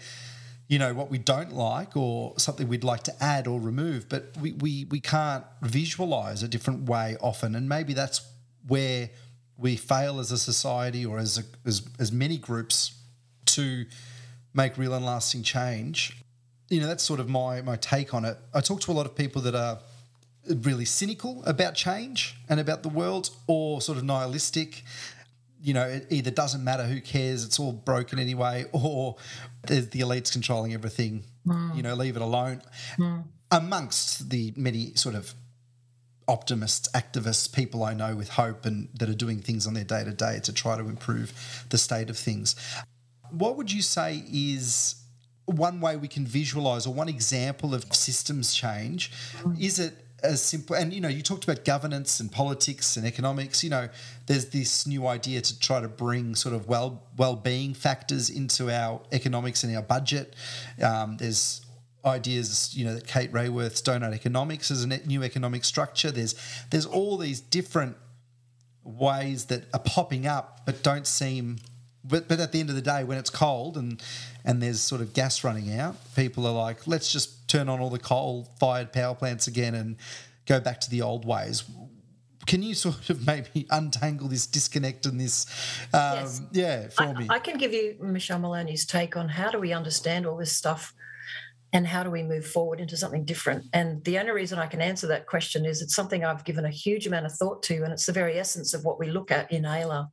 you know, what we don't like or something we'd like to add or remove, but we, we, we can't visualize a different way often. And maybe that's where we fail as a society or as, a, as, as many groups to make real and lasting change. You know, that's sort of my, my take on it. I talk to a lot of people that are really cynical about change and about the world or sort of nihilistic you know, it either doesn't matter, who cares, it's all broken anyway, or the elites controlling everything, mm. you know, leave it alone. Mm. Amongst the many sort of optimists, activists, people I know with hope and that are doing things on their day to day to try to improve the state of things. What would you say is one way we can visualize or one example of systems change? Is it as simple and you know you talked about governance and politics and economics you know there's this new idea to try to bring sort of well well-being factors into our economics and our budget um, there's ideas you know that Kate Raworth's donut economics is a new economic structure there's there's all these different ways that are popping up but don't seem but but at the end of the day when it's cold and and there's sort of gas running out people are like let's just turn on all the coal fired power plants again and go back to the old ways can you sort of maybe untangle this disconnect and this, um, yes. yeah, for I, me? I can give you Michelle Maloney's take on how do we understand all this stuff and how do we move forward into something different? And the only reason I can answer that question is it's something I've given a huge amount of thought to, and it's the very essence of what we look at in AELA.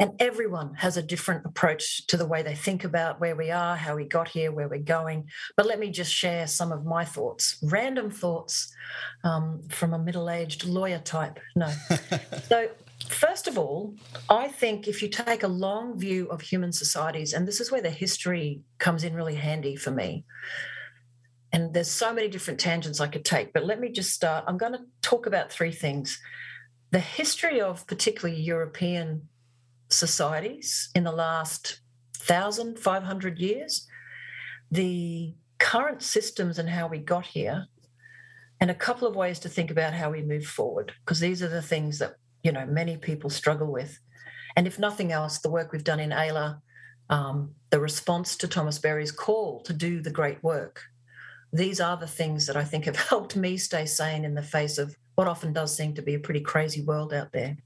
And everyone has a different approach to the way they think about where we are, how we got here, where we're going. But let me just share some of my thoughts, random thoughts um, from a middle aged lawyer type. No. so, first of all, I think if you take a long view of human societies, and this is where the history comes in really handy for me. And there's so many different tangents I could take, but let me just start. I'm going to talk about three things the history of particularly European societies in the last 1,500 years, the current systems and how we got here, and a couple of ways to think about how we move forward, because these are the things that you know many people struggle with. And if nothing else, the work we've done in AELA, um, the response to Thomas Berry's call to do the great work, these are the things that I think have helped me stay sane in the face of what often does seem to be a pretty crazy world out there.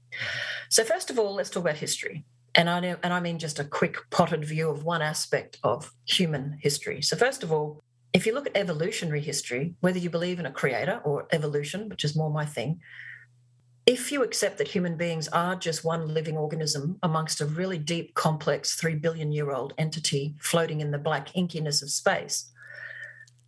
So, first of all, let's talk about history. And I, know, and I mean just a quick potted view of one aspect of human history. So, first of all, if you look at evolutionary history, whether you believe in a creator or evolution, which is more my thing, if you accept that human beings are just one living organism amongst a really deep, complex, three billion year old entity floating in the black inkiness of space,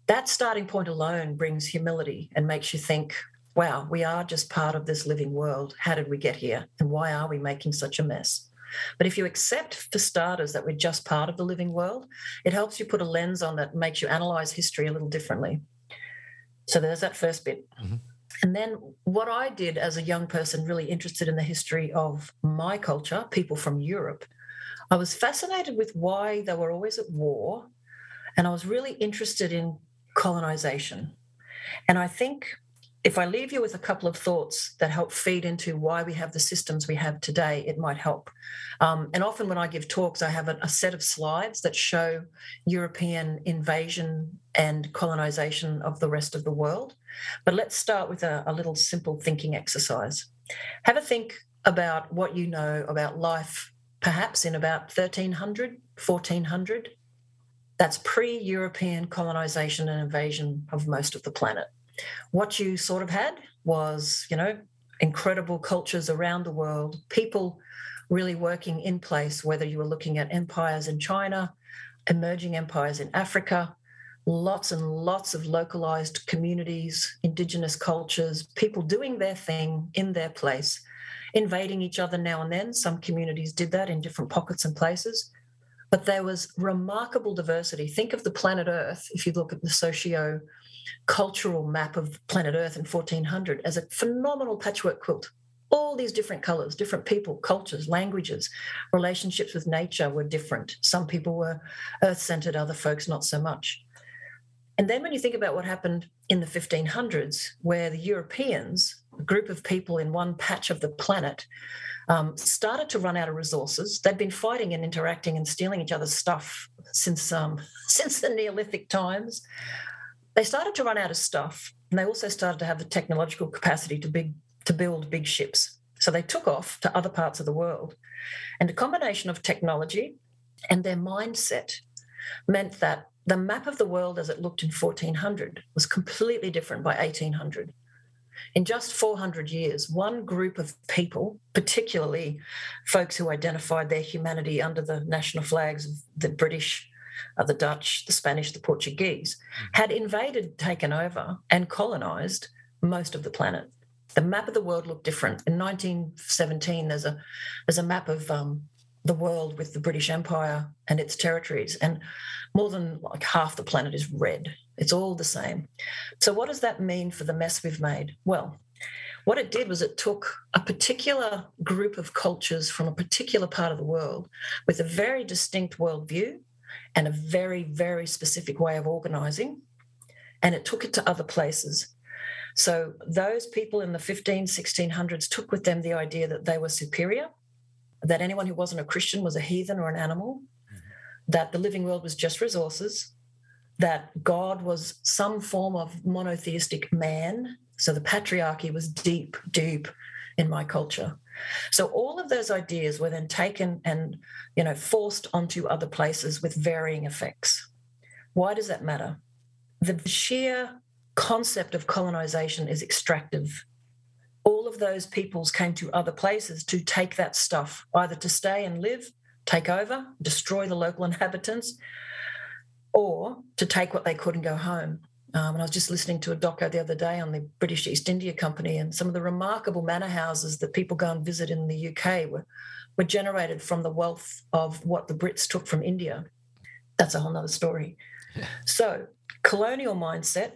that starting point alone brings humility and makes you think, wow, we are just part of this living world. How did we get here? And why are we making such a mess? But if you accept, for starters, that we're just part of the living world, it helps you put a lens on that makes you analyze history a little differently. So there's that first bit. Mm-hmm. And then what I did as a young person, really interested in the history of my culture, people from Europe, I was fascinated with why they were always at war. And I was really interested in colonization. And I think if I leave you with a couple of thoughts that help feed into why we have the systems we have today, it might help. Um, and often when I give talks, I have a, a, set of slides that show European invasion and colonization of the rest of the world. But let's start with a, a little simple thinking exercise. Have a think about what you know about life, perhaps in about 1300, 1400. That's pre European colonization and invasion of most of the planet what you sort of had was, you know, incredible cultures around the world, people really working in place, whether you were looking at empires in China, emerging empires in Africa, lots and lots of localized communities, indigenous cultures, people doing their thing in their place, invading each other now and then. Some communities did that in different pockets and places. But there was remarkable diversity. Think of the planet Earth, if you look at the socio cultural map of planet Earth in 1400 as a phenomenal patchwork quilt. All these different colors, different people, cultures, languages, relationships with nature were different. Some people were earth centered, other folks not so much. And then when you think about what happened in the 1500s, where the Europeans, a group of people in one patch of the planet, um, started to run out of resources. They'd been fighting and interacting and stealing each other's stuff since um, since the Neolithic times. They started to run out of stuff and they also started to have the technological capacity to big to build big ships. So they took off to other parts of the world. And a combination of technology and their mindset meant that the map of the world as it looked in 1400 was completely different by 1800 in just 400 years, one group of people, particularly folks who identified their humanity under the national flags of the British, uh, the Dutch, the Spanish, the Portuguese, mm. had invaded, taken over, and colonized most of the planet. The map of the world looked different. In 1917, there's a there's a map of um, the world with the British Empire and its territories, and more than like half the planet is red. It's all the same. So, what does that mean for the mess we've made? Well, what it did was it took a particular group of cultures from a particular part of the world with a very distinct worldview and a very, very specific way of organizing. And it took it to other places. So those people in the 15, 1600s took with them the idea that they were superior, that anyone who wasn't a Christian was a heathen or an animal, mm-hmm. that the living world was just resources, that God was some form of monotheistic man. So the patriarchy was deep, deep in my culture. So all of those ideas were then taken and you know forced onto other places with varying effects. Why does that matter? The sheer concept of colonization is extractive. All of those peoples came to other places to take that stuff, either to stay and live, take over, destroy the local inhabitants, or to take what they could and go home. Um, and I was just listening to a doco the other day on the British East India Company and some of the remarkable manor houses that people go and visit in the UK were, were generated from the wealth of what the Brits took from India. That's a whole nother story. Yeah. So, colonial mindset,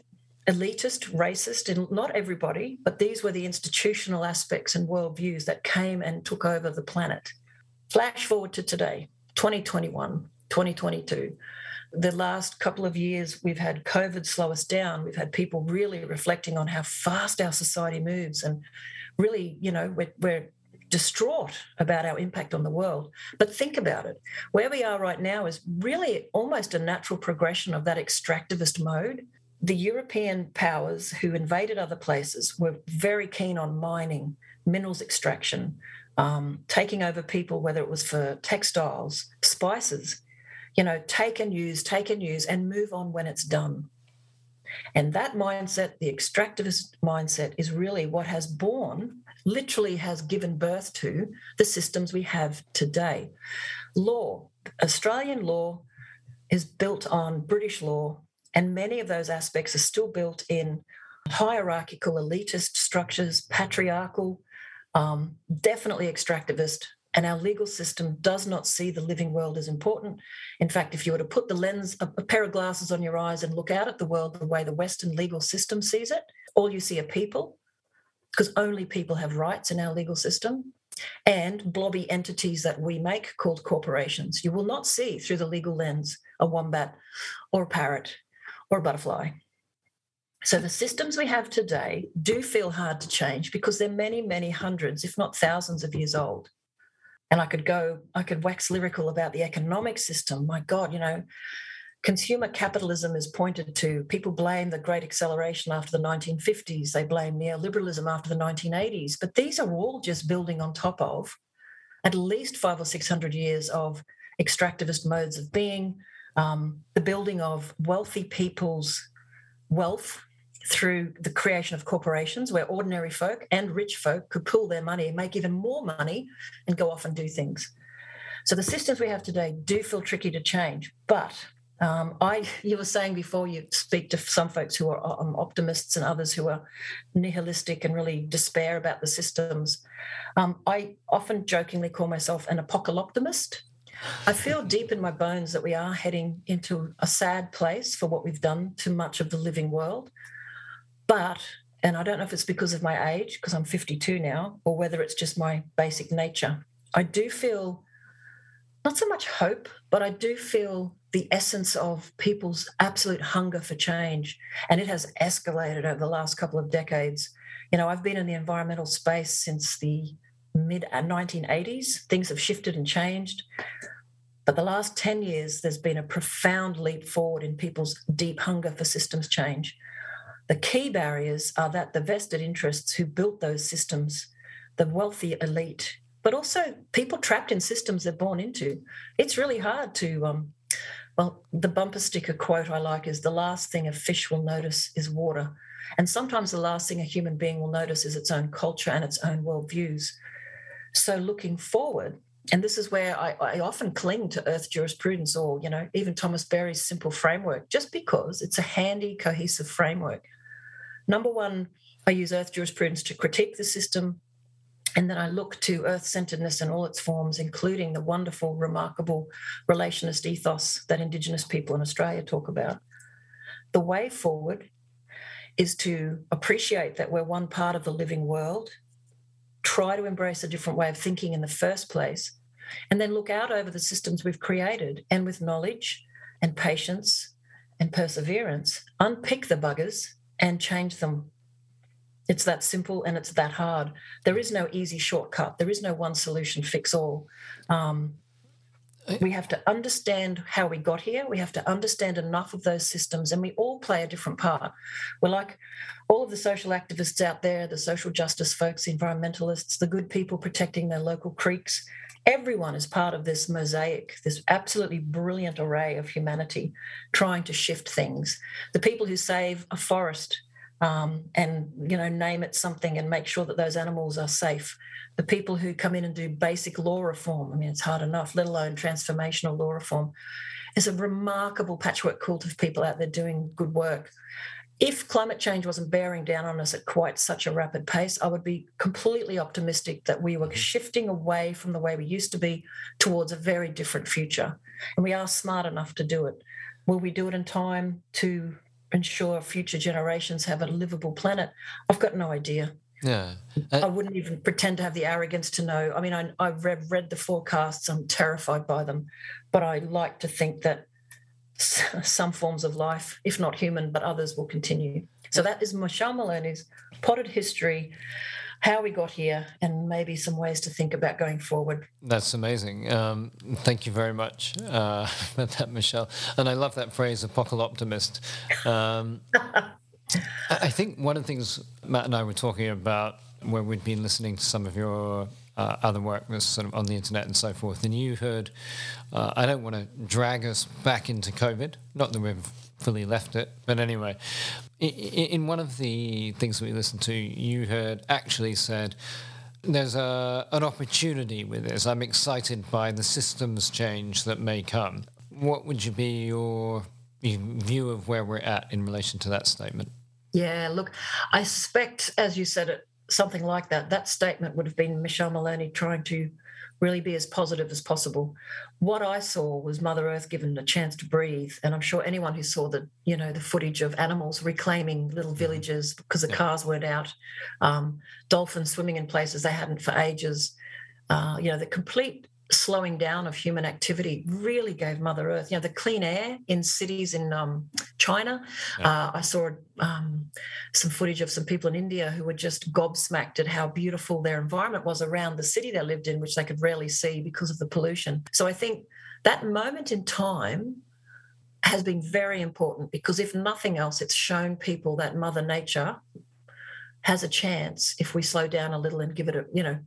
elitist, racist, and not everybody, but these were the institutional aspects and worldviews that came and took over the planet. Flash forward to today, 2021, 2022 the last couple of years, we've had COVID slow us down. We've had people really reflecting on how fast our society moves, and really, you know, we're, we're distraught about our impact on the world. But think about it. Where we are right now is really almost a natural progression of that extractivist mode. The European powers who invaded other places were very keen on mining, minerals extraction, um, taking over people, whether it was for textiles, spices, you know, take and use, take and use, and move on when it's done. And that mindset, the extractivist mindset, is really what has born, literally has given birth to the systems we have today. Law, Australian law is built on British law, and many of those aspects are still built in hierarchical, elitist structures, patriarchal, um, definitely extractivist, and our legal system does not see the living world as important. In fact, if you were to put the lens, a, a pair of glasses on your eyes and look out at the world the way the Western legal system sees it, all you see are people, because only people have rights in our legal system, and blobby entities that we make called corporations. You will not see through the legal lens a wombat or a parrot or a butterfly. So the systems we have today do feel hard to change because they're many, many hundreds, if not thousands of years old and I could go, I could wax lyrical about the economic system. My God, you know, consumer capitalism is pointed to. People blame the great acceleration after the 1950s, they blame neoliberalism after the 1980s, but these are all just building on top of at least five or 600 years of extractivist modes of being, um, the building of wealthy people's wealth through the creation of corporations where ordinary folk and rich folk could pool their money and make even more money and go off and do things. So the systems we have today do feel tricky to change. But um, I, you were saying before, you speak to some folks who are um, optimists and others who are nihilistic and really despair about the systems. Um, I often jokingly call myself an apocalyptimist. I feel deep in my bones that we are heading into a sad place for what we've done to much of the living world. But, and I don't know if it's because of my age, because I'm 52 now, or whether it's just my basic nature, I do feel not so much hope, but I do feel the essence of people's absolute hunger for change. And it has escalated over the last couple of decades. You know, I've been in the environmental space since the mid 1980s. Uh, Things have shifted and changed. But the last 10 years, there's been a profound leap forward in people's deep hunger for systems change. The key barriers are that the vested interests who built those systems, the wealthy elite, but also people trapped in systems they're born into. It's really hard to, um, well, the bumper sticker quote I like is the last thing a fish will notice is water. And sometimes the last thing a human being will notice is its own culture and its own worldviews. So looking forward, and this is where I, I, often cling to earth jurisprudence or you know even thomas berry's simple framework just because it's a handy cohesive framework Number one, I use earth jurisprudence to critique the system. And then I look to earth centeredness in all its forms, including the wonderful, remarkable relationist ethos that Indigenous people in Australia talk about. The way forward is to appreciate that we're one part of the living world, try to embrace a different way of thinking in the first place, and then look out over the systems we've created and with knowledge and patience and perseverance, unpick the buggers and change them. It's that simple and it's that hard. There is no easy shortcut. There is no one solution fix all. Um, We have to understand how we got here. We have to understand enough of those systems, and we all play a different part. We're like all of the social activists out there, the social justice folks, environmentalists, the good people protecting their local creeks. Everyone is part of this mosaic, this absolutely brilliant array of humanity trying to shift things. The people who save a forest um, and you know name it something and make sure that those animals are safe the people who come in and do basic law reform i mean it's hard enough let alone transformational law reform is a remarkable patchwork quilt of people out there doing good work if climate change wasn't bearing down on us at quite such a rapid pace, I would be completely optimistic that we were shifting away from the way we used to be towards a very different future. And we are smart enough to do it. Will we do it in time to ensure future generations have a livable planet? I've got no idea. Yeah. Uh, I wouldn't even pretend to have the arrogance to know. I mean, I, I've read, read the forecasts, I'm terrified by them, but I like to think that some forms of life, if not human, but others will continue. So that is Michelle Maloney's potted history how we got here and maybe some ways to think about going forward. That's amazing. Um, thank you very much uh, for that, Michelle. And I love that phrase, apocalyptimist. Um, I think one of the things Matt and I were talking about when we'd been listening to some of your uh, other work was sort of on the internet and so forth, and you heard, uh, I don't want to drag us back into COVID, not that we've fully left it. But anyway, in one of the things we listened to, you heard actually said, there's a, an opportunity with this. I'm excited by the systems change that may come. What would you be your, your view of where we're at in relation to that statement? Yeah, look, I suspect, as you said it, something like that, that statement would have been Michelle Maloney trying to really be as positive as possible. What I saw was Mother Earth given a chance to breathe, and I'm sure anyone who saw the you know the footage of animals reclaiming little mm-hmm. villages because the cars weren't out, um, dolphins swimming in places they hadn't for ages, uh, you know the complete slowing down of human activity really gave Mother Earth. You know, the clean air in cities in um, China. Yeah. Uh, I saw um, some footage of some people in India who were just gobsmacked at how beautiful their environment was around the city they lived in, which they could rarely see because of the pollution. So I think that moment in time has been very important because if nothing else, it's shown people that Mother Nature has a chance if we slow down a little and give it a, you know,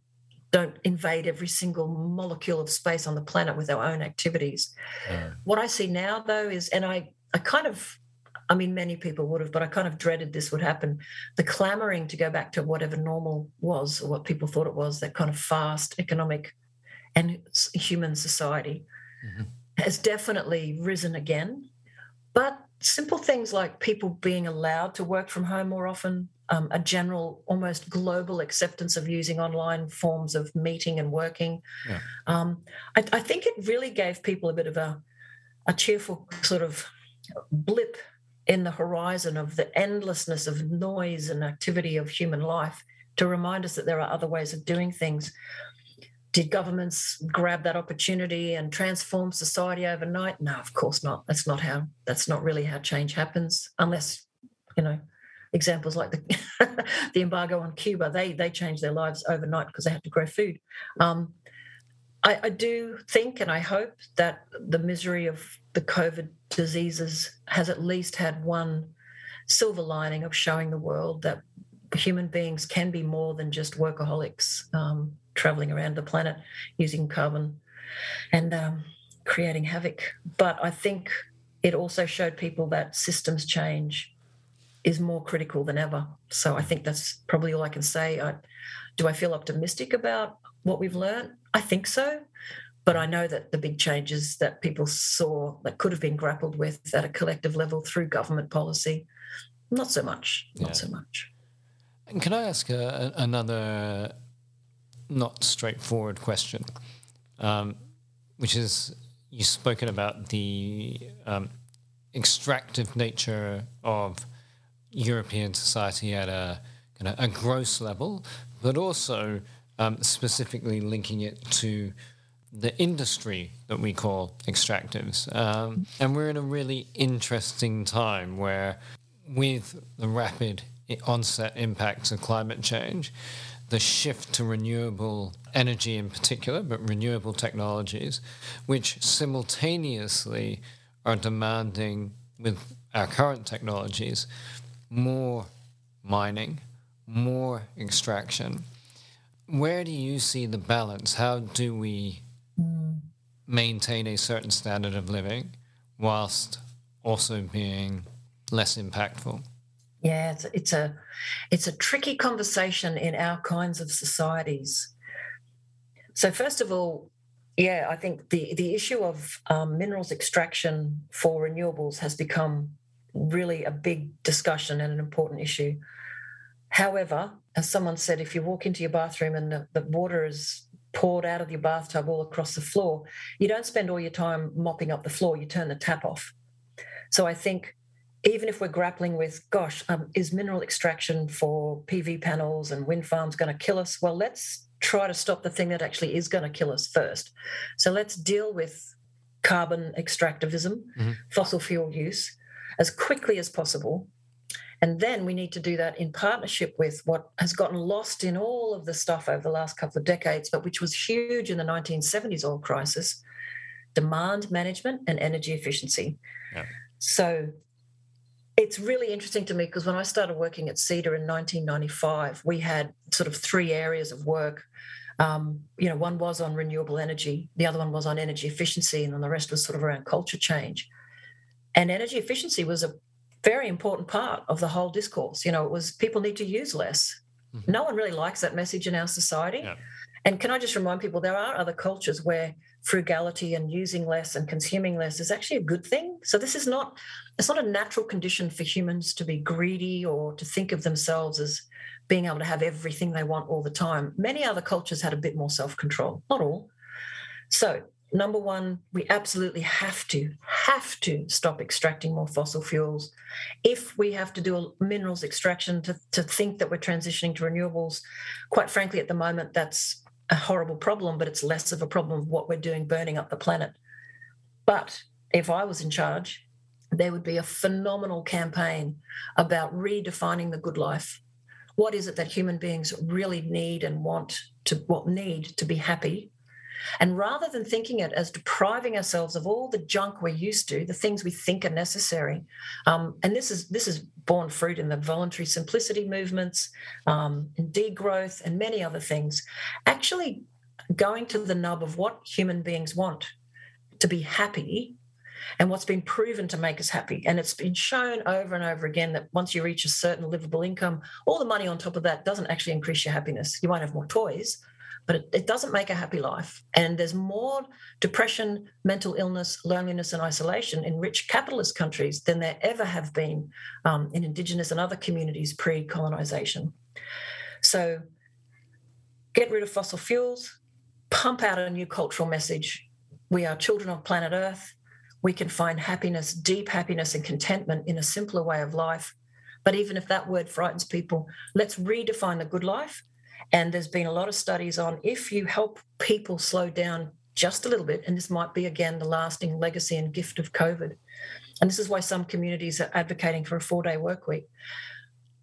don't invade every single molecule of space on the planet with our own activities. Yeah. What I see now, though, is, and I, I kind of, I mean, many people would have, but I kind of dreaded this would happen. The clamoring to go back to whatever normal was, or what people thought it was, that kind of fast economic and human society, mm-hmm. has definitely risen again. But simple things like people being allowed to work from home more often, um, a general, almost global acceptance of using online forms of meeting and working. Yeah. Um, I, I, think it really gave people a bit of a, a cheerful sort of blip in the horizon of the endlessness of noise and activity of human life to remind us that there are other ways of doing things. Did governments grab that opportunity and transform society overnight? No, of course not. That's not how. That's not really how change happens, unless you know examples like the the embargo on Cuba, they they changed their lives overnight because they had to grow food. Um, I, I, do think and I hope that the misery of the COVID diseases has at least had one silver lining of showing the world that human beings can be more than just workaholics um, traveling around the planet using carbon and um, creating havoc. But I think it also showed people that systems change is more critical than ever. So I think that's probably all I can say. I, do I feel optimistic about what we've learned? I think so. But I know that the big changes that people saw that could have been grappled with at a collective level through government policy, not so much. Not yeah. so much. And can I ask a, another not straightforward question, um, which is you've spoken about the um, extractive nature of European society at a kind of a gross level, but also um, specifically linking it to the industry that we call extractives. Um, and we're in a really interesting time where, with the rapid onset impacts of climate change, the shift to renewable energy in particular, but renewable technologies, which simultaneously are demanding, with our current technologies, more mining, more extraction. Where do you see the balance? How do we maintain a certain standard of living whilst also being less impactful? Yeah, it's, it's a it's a tricky conversation in our kinds of societies. So first of all, yeah, I think the the issue of um, minerals extraction for renewables has become really a big discussion and an important issue. However, as someone said, if you walk into your bathroom and the, the water is poured out of your bathtub all across the floor, you don't spend all your time mopping up the floor, you turn the tap off. So I think even if we're grappling with, gosh, um, is mineral extraction for PV panels and wind farms going to kill us? Well, let's try to stop the thing that actually is going to kill us first. So let's deal with carbon extractivism, mm-hmm. fossil fuel use, as quickly as possible. And then we need to do that in partnership with what has gotten lost in all of the stuff over the last couple of decades, but which was huge in the 1970s oil crisis demand management and energy efficiency. Yeah. So it's really interesting to me because when I started working at SEDA in 1995, we had sort of three areas of work. Um, you know, one was on renewable energy, the other one was on energy efficiency, and then the rest was sort of around culture change. And energy efficiency was a very important part of the whole discourse. You know, it was people need to use less. Mm-hmm. No one really likes that message in our society. Yeah. And can I just remind people there are other cultures where frugality and using less and consuming less is actually a good thing. So this is not it's not a natural condition for humans to be greedy or to think of themselves as being able to have everything they want all the time. Many other cultures had a bit more self-control, not all. So number one, we absolutely have to, have to stop extracting more fossil fuels. If we have to do a minerals extraction to, to think that we're transitioning to renewables, quite frankly, at the moment, that's a horrible problem, but it's less of a problem of what we're doing burning up the planet. But if I was in charge, there would be a phenomenal campaign about redefining the good life. What is it that human beings really need and want to what need to be happy and rather than thinking it as depriving ourselves of all the junk we're used to, the things we think are necessary, um, and this is this is borne fruit in the voluntary simplicity movements, um, in degrowth, and many other things. Actually, going to the nub of what human beings want to be happy and what's been proven to make us happy. And it's been shown over and over again that once you reach a certain livable income, all the money on top of that doesn't actually increase your happiness. You won't have more toys, but it, it, doesn't make a happy life. And there's more depression, mental illness, loneliness, and isolation in rich capitalist countries than there ever have been um, in Indigenous and other communities pre colonization. So get rid of fossil fuels, pump out a new cultural message. We are children of planet Earth. We can find happiness, deep happiness, and contentment in a simpler way of life. But even if that word frightens people, let's redefine the good life and there's been a lot of studies on if you help people slow down just a little bit, and this might be again the lasting legacy and gift of COVID. And this is why some communities are advocating for a four day work week.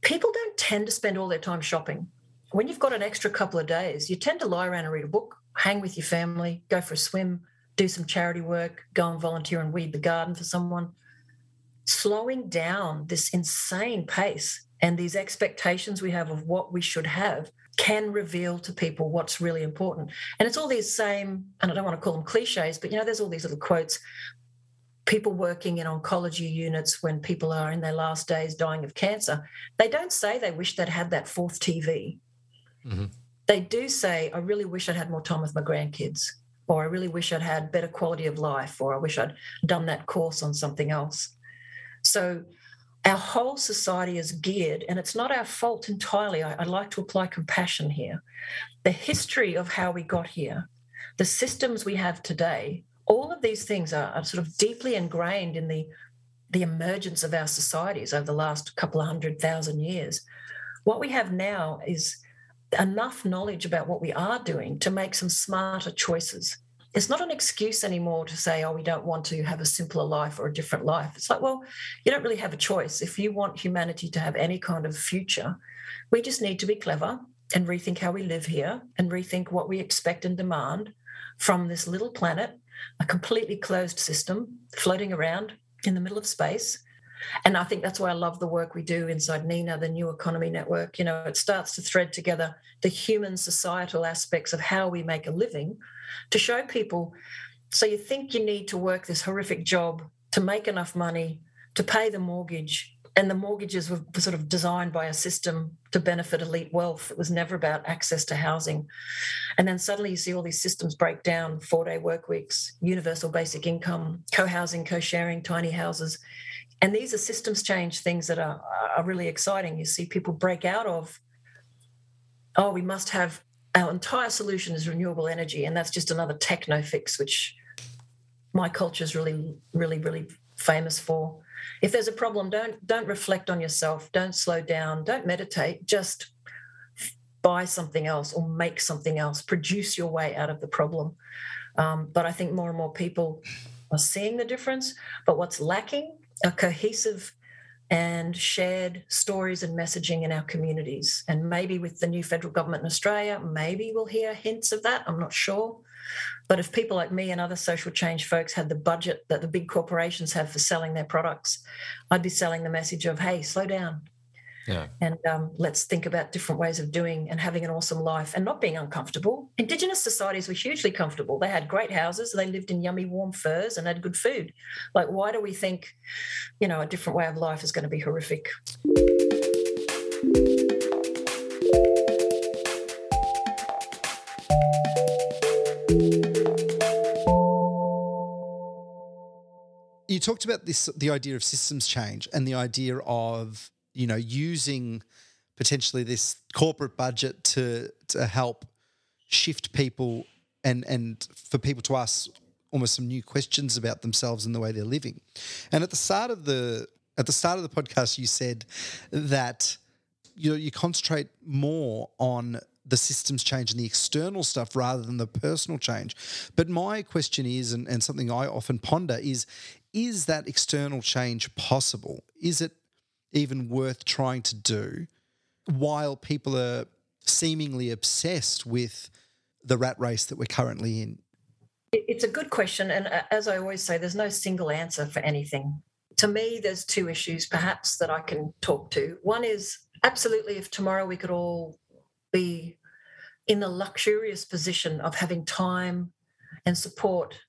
People don't tend to spend all their time shopping. When you've got an extra couple of days, you tend to lie around and read a book, hang with your family, go for a swim, do some charity work, go and volunteer and weed the garden for someone. Slowing down this insane pace and these expectations we have of what we should have can reveal to people what's really important. And it's all these same, and I don't want to call them cliches, but you know, there's all these little quotes. People working in oncology units when people are in their last days dying of cancer, they don't say they wish they'd had that fourth TV. Mm-hmm. They do say, I really wish I'd had more time with my grandkids, or I really wish I'd had better quality of life, or I wish I'd done that course on something else. So our whole society is geared, and it's not our fault entirely. I, would like to apply compassion here. The history of how we got here, the systems we have today, all of these things are, are sort of deeply ingrained in the, the emergence of our societies over the last couple of hundred thousand years. What we have now is enough knowledge about what we are doing to make some smarter choices it's not an excuse anymore to say, oh, we don't want to have a simpler life or a different life. It's like, well, you don't really have a choice. If you want humanity to have any kind of future, we just need to be clever and rethink how we live here and rethink what we expect and demand from this little planet, a completely closed system floating around in the middle of space. And I think that's why I love the work we do inside NENA, the New Economy Network. You know, it starts to thread together the human societal aspects of how we make a living to show people. So you think you need to work this horrific job to make enough money to pay the mortgage and the mortgages were sort of designed by a system to benefit elite wealth. It was never about access to housing. And then suddenly you see all these systems break down four day work weeks, universal basic income, co housing, co sharing, tiny houses. And these are systems change things that are, are really exciting. You see people break out of, oh, we must have our entire solution is renewable energy. And that's just another techno fix, which my culture is really, really, really famous for. If there's a problem don't don't reflect on yourself. Don't slow down. Don't meditate. Just buy something else or make something else. Produce your way out of the problem. Um, but i think more and more people are seeing the difference. But what's lacking are cohesive and shared stories and messaging in our communities. And maybe with the new federal government in australia maybe we'll hear hints of that. I'm not sure. But if people like me and other social change folks had the budget that the big corporations have for selling their products, I'd be selling the message of, hey, slow down. Yeah. And um, let's think about different ways of doing and having an awesome life and not being uncomfortable. Indigenous societies were hugely comfortable. They had great houses, they lived in yummy, warm furs, and had good food. Like, why do we think, you know, a different way of life is going to be horrific? you talked about this the idea of systems change and the idea of you know using potentially this corporate budget to to help shift people and and for people to ask almost some new questions about themselves and the way they're living. And at the start of the at the start of the podcast you said that you know you concentrate more on the systems change and the external stuff rather than the personal change. But my question is, and, and something I often ponder is, is that external change possible? Is it even worth trying to do while people are seemingly obsessed with the rat race that we're currently in? It's a good question. And uh, as I always say, there's no single answer for anything. To me, there's two issues perhaps that I can talk to. One is absolutely if tomorrow we could all be in the luxurious position of having time and support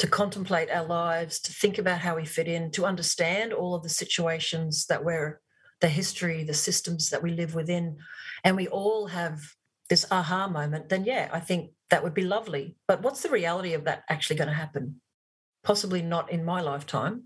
to contemplate our lives, to think about how we fit in, to understand all of the situations that we're, the history, the systems that we live within, and we all have this aha moment, then yeah, I think that would be lovely. But what's the reality of that actually going to happen? Possibly not in my lifetime.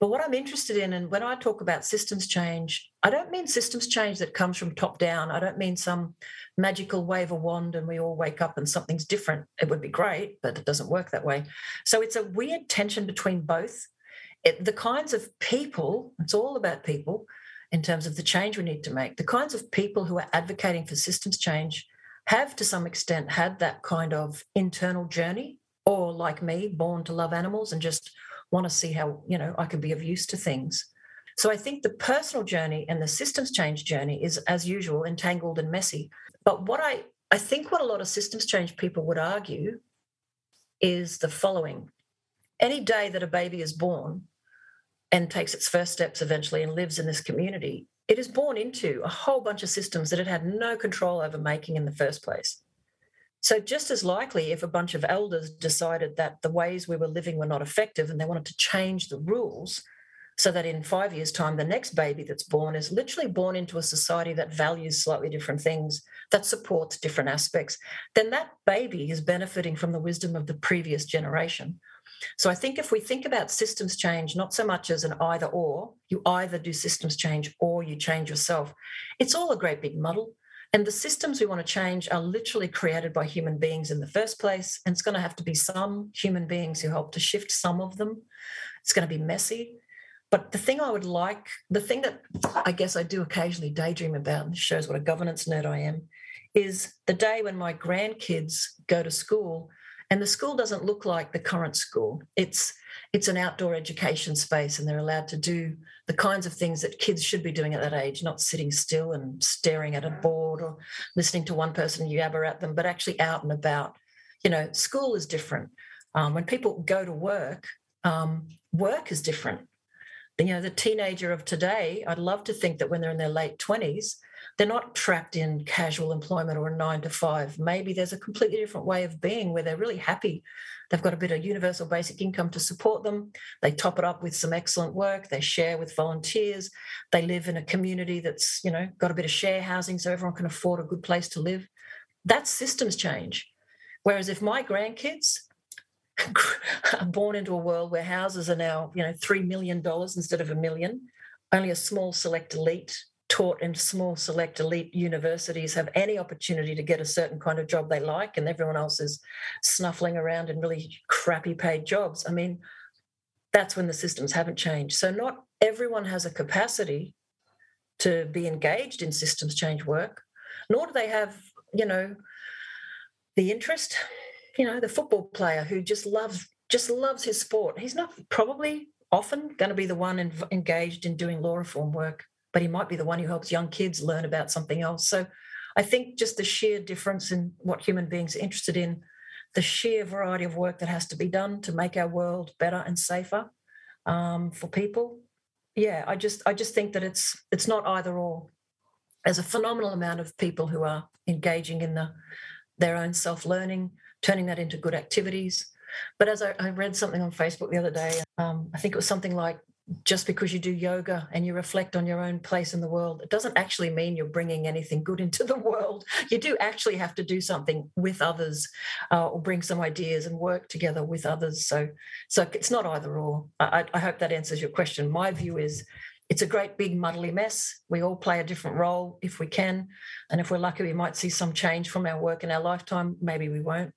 But what I'm interested in, and when I talk about systems change, I don't mean systems change that comes from top down. I don't mean some magical wave of wand and we all wake up and something's different. It would be great, but it doesn't work that way. So it's a weird tension between both. It, the kinds of people, it's all about people in terms of the change we need to make. The kinds of people who are advocating for systems change have to some extent had that kind of internal journey, or like me, born to love animals and just want to see how, you know, I could be of use to things. So I think the personal journey and the systems change journey is, as usual, entangled and messy. But what I, I think what a lot of systems change people would argue is the following any day that a baby is born and takes its first steps eventually and lives in this community, it is born into a whole bunch of systems that it had no control over making in the first place. So, just as likely, if a bunch of elders decided that the ways we were living were not effective and they wanted to change the rules so that in five years' time, the next baby that's born is literally born into a society that values slightly different things, that supports different aspects, then that baby is benefiting from the wisdom of the previous generation. So, I think if we think about systems change not so much as an either or, you either do systems change or you change yourself, it's all a great big muddle. And the systems we want to change are literally created by human beings in the first place. And it's going to have to be some human beings who help to shift some of them. It's going to be messy. But the thing I would like, the thing that I guess I do occasionally daydream about, and shows what a governance nerd I am, is the day when my grandkids go to school And the school doesn't look like the current school. It's it's an outdoor education space and they're allowed to do the kinds of things that kids should be doing at that age, not sitting still and staring at a board or listening to one person yabber at them, but actually out and about. You know, school is different. Um, when people go to work, um, work is different. You know, the teenager of today, I'd love to think that when they're in their late 20s, they're not trapped in casual employment or a nine to five. Maybe there's a completely different way of being where they're really happy. They've got a bit of universal basic income to support them. They top it up with some excellent work. They share with volunteers. They live in a community that's, you know, got a bit of share housing so everyone can afford a good place to live. That's systems change. Whereas if my grandkids are born into a world where houses are now, you know, $3 million instead of a million, only a small select elite taught in small select elite universities have any opportunity to get a certain kind of job they like and everyone else is snuffling around in really crappy paid jobs. I mean that's when the systems haven't changed. So not everyone has a capacity to be engaged in systems change work nor do they have you know the interest. You know the football player who just loves just loves his sport. He's not probably often going to be the one engaged in doing law reform work but he might be the one who helps young kids learn about something else. So I think just the sheer difference in what human beings are interested in, the sheer variety of work that has to be done to make our world better and safer um, for people. Yeah, I just I just think that it's it's not either or. There's a phenomenal amount of people who are engaging in the their own self learning, turning that into good activities. But as I, I, read something on Facebook the other day, um, I think it was something like just because you do yoga and you reflect on your own place in the world, it doesn't actually mean you're bringing anything good into the world. You do actually have to do something with others, uh, or bring some ideas and work together with others. So, so it's not either or. I, I hope that answers your question. My view is, it's a great big muddly mess. We all play a different role if we can, and if we're lucky, we might see some change from our work in our lifetime. Maybe we won't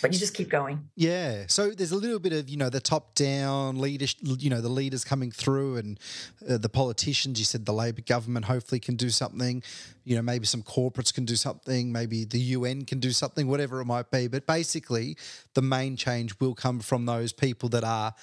but you just keep going. Yeah. So there's a little bit of you know the top down leaders, you know the leaders coming through, and uh, the politicians. You said the Labor government hopefully can do something. You know maybe some corporates can do something. Maybe the UN can do something. Whatever it might be. But basically, the main change will come from those people that are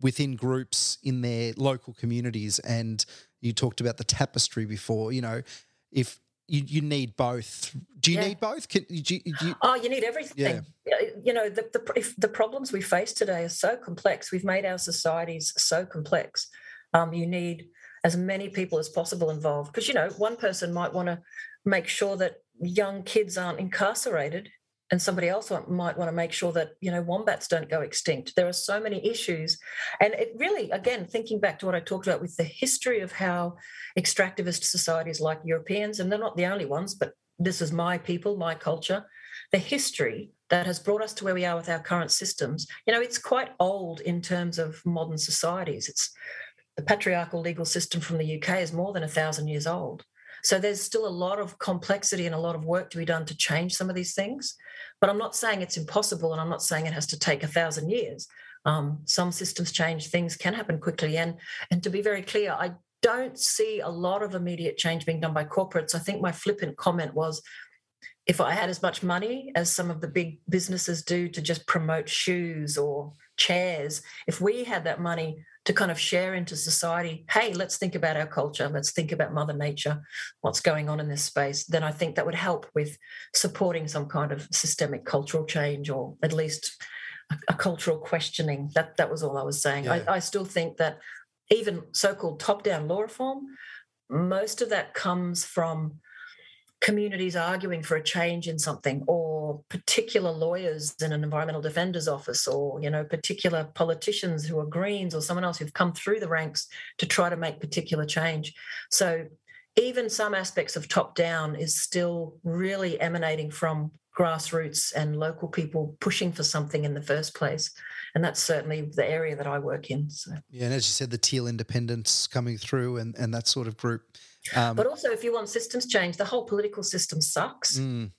within groups in their local communities. And you talked about the tapestry before. You know, if you, you need both. Do you yeah. need both? Can, do you, do you, oh, you need everything. Yeah. You know, the, the, the problems we face today are so complex. We've made our societies so complex. Um, you need as many people as possible involved because, you know, one person might want to make sure that young kids aren't incarcerated and somebody else might want to make sure that you know wombats don't go extinct. There are so many issues. And it really again thinking back to what i talked about with the history of how extractivist societies like europeans and they're not the only ones but this is my people my culture the history that has brought us to where we are with our current systems you know it's quite old in terms of modern societies. It's the patriarchal legal system from the uk is more than a thousand years old. So there's still a lot of complexity and a lot of work to be done to change some of these things. But I'm not saying it's impossible, and I'm not saying it has to take a thousand years. Um, some systems change, things can happen quickly. And and to be very clear, I don't see a lot of immediate change being done by corporates. I think my flippant comment was if I had as much money as some of the big businesses do to just promote shoes or chairs, if we had that money to kind of share into society hey let's think about our culture. Let's think about mother nature what's going on in this space then i think that would help with supporting some kind of systemic cultural change or at least a, a cultural questioning. That that was all i was saying. Yeah. I, I still think that even so-called top-down law reform most of that comes from communities arguing for a change in something or particular lawyers in an environmental defender's office or you know particular politicians who are greens or someone else who've come through the ranks to try to make particular change. So even some aspects of top down is still really emanating from grassroots and local people pushing for something in the first place. And that's certainly the area that i work in so. Yeah and as you said the teal independents coming through and, and that sort of group um, but also, if you want systems change, the whole political system sucks. Mm.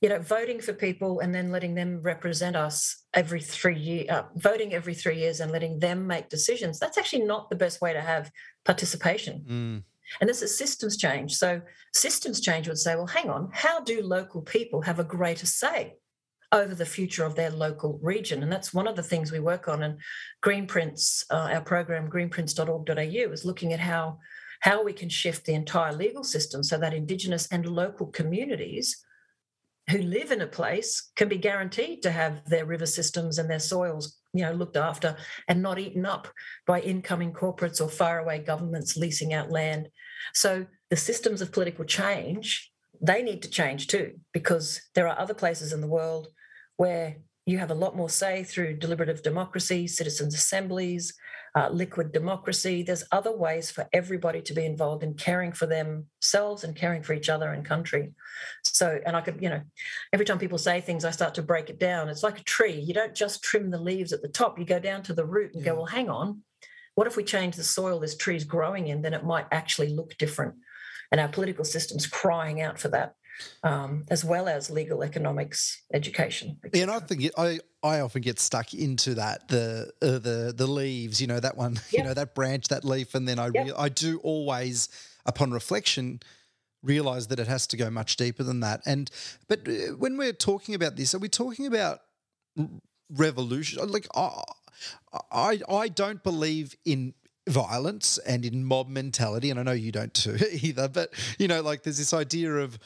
You know, voting for people and then letting them represent us every three years, uh, voting every three years and letting them make decisions, that's actually not the best way to have participation. Mm. And this is systems change. So, systems change would say, well, hang on, how do local people have a greater say over the future of their local region. And that's one of the things we work on. And Greenprints, uh, our program, greenprints.org.au, is looking at how, how we can shift the entire legal system so that Indigenous and local communities who live in a place can be guaranteed to have their river systems and their soils you know looked after and not eaten up by incoming corporates or faraway governments leasing out land. So the systems of political change they need to change too because there are other places in the world where you have a lot more say through deliberative democracy citizens assemblies uh, liquid democracy. There's other ways for everybody to be involved in caring for themselves and caring for each other and country. So, and I could, you know, every time people say things, I start to break it down. It's like a tree. You don't just trim the leaves at the top, you go down to the root and yeah. go, well, hang on. What if we change the soil this tree's growing in? Then it might actually look different. And our political system's crying out for that um, as well as legal economics education. Yeah, and I think I I often get stuck into that the uh, the the leaves, you know that one, yep. you know that branch, that leaf, and then I yep. re- I do always upon reflection realize that it has to go much deeper than that. And but uh, when we're talking about this, are we talking about revolution? Like I I, I don't believe in violence and in mob mentality, and I know you don't too either. But you know, like there's this idea of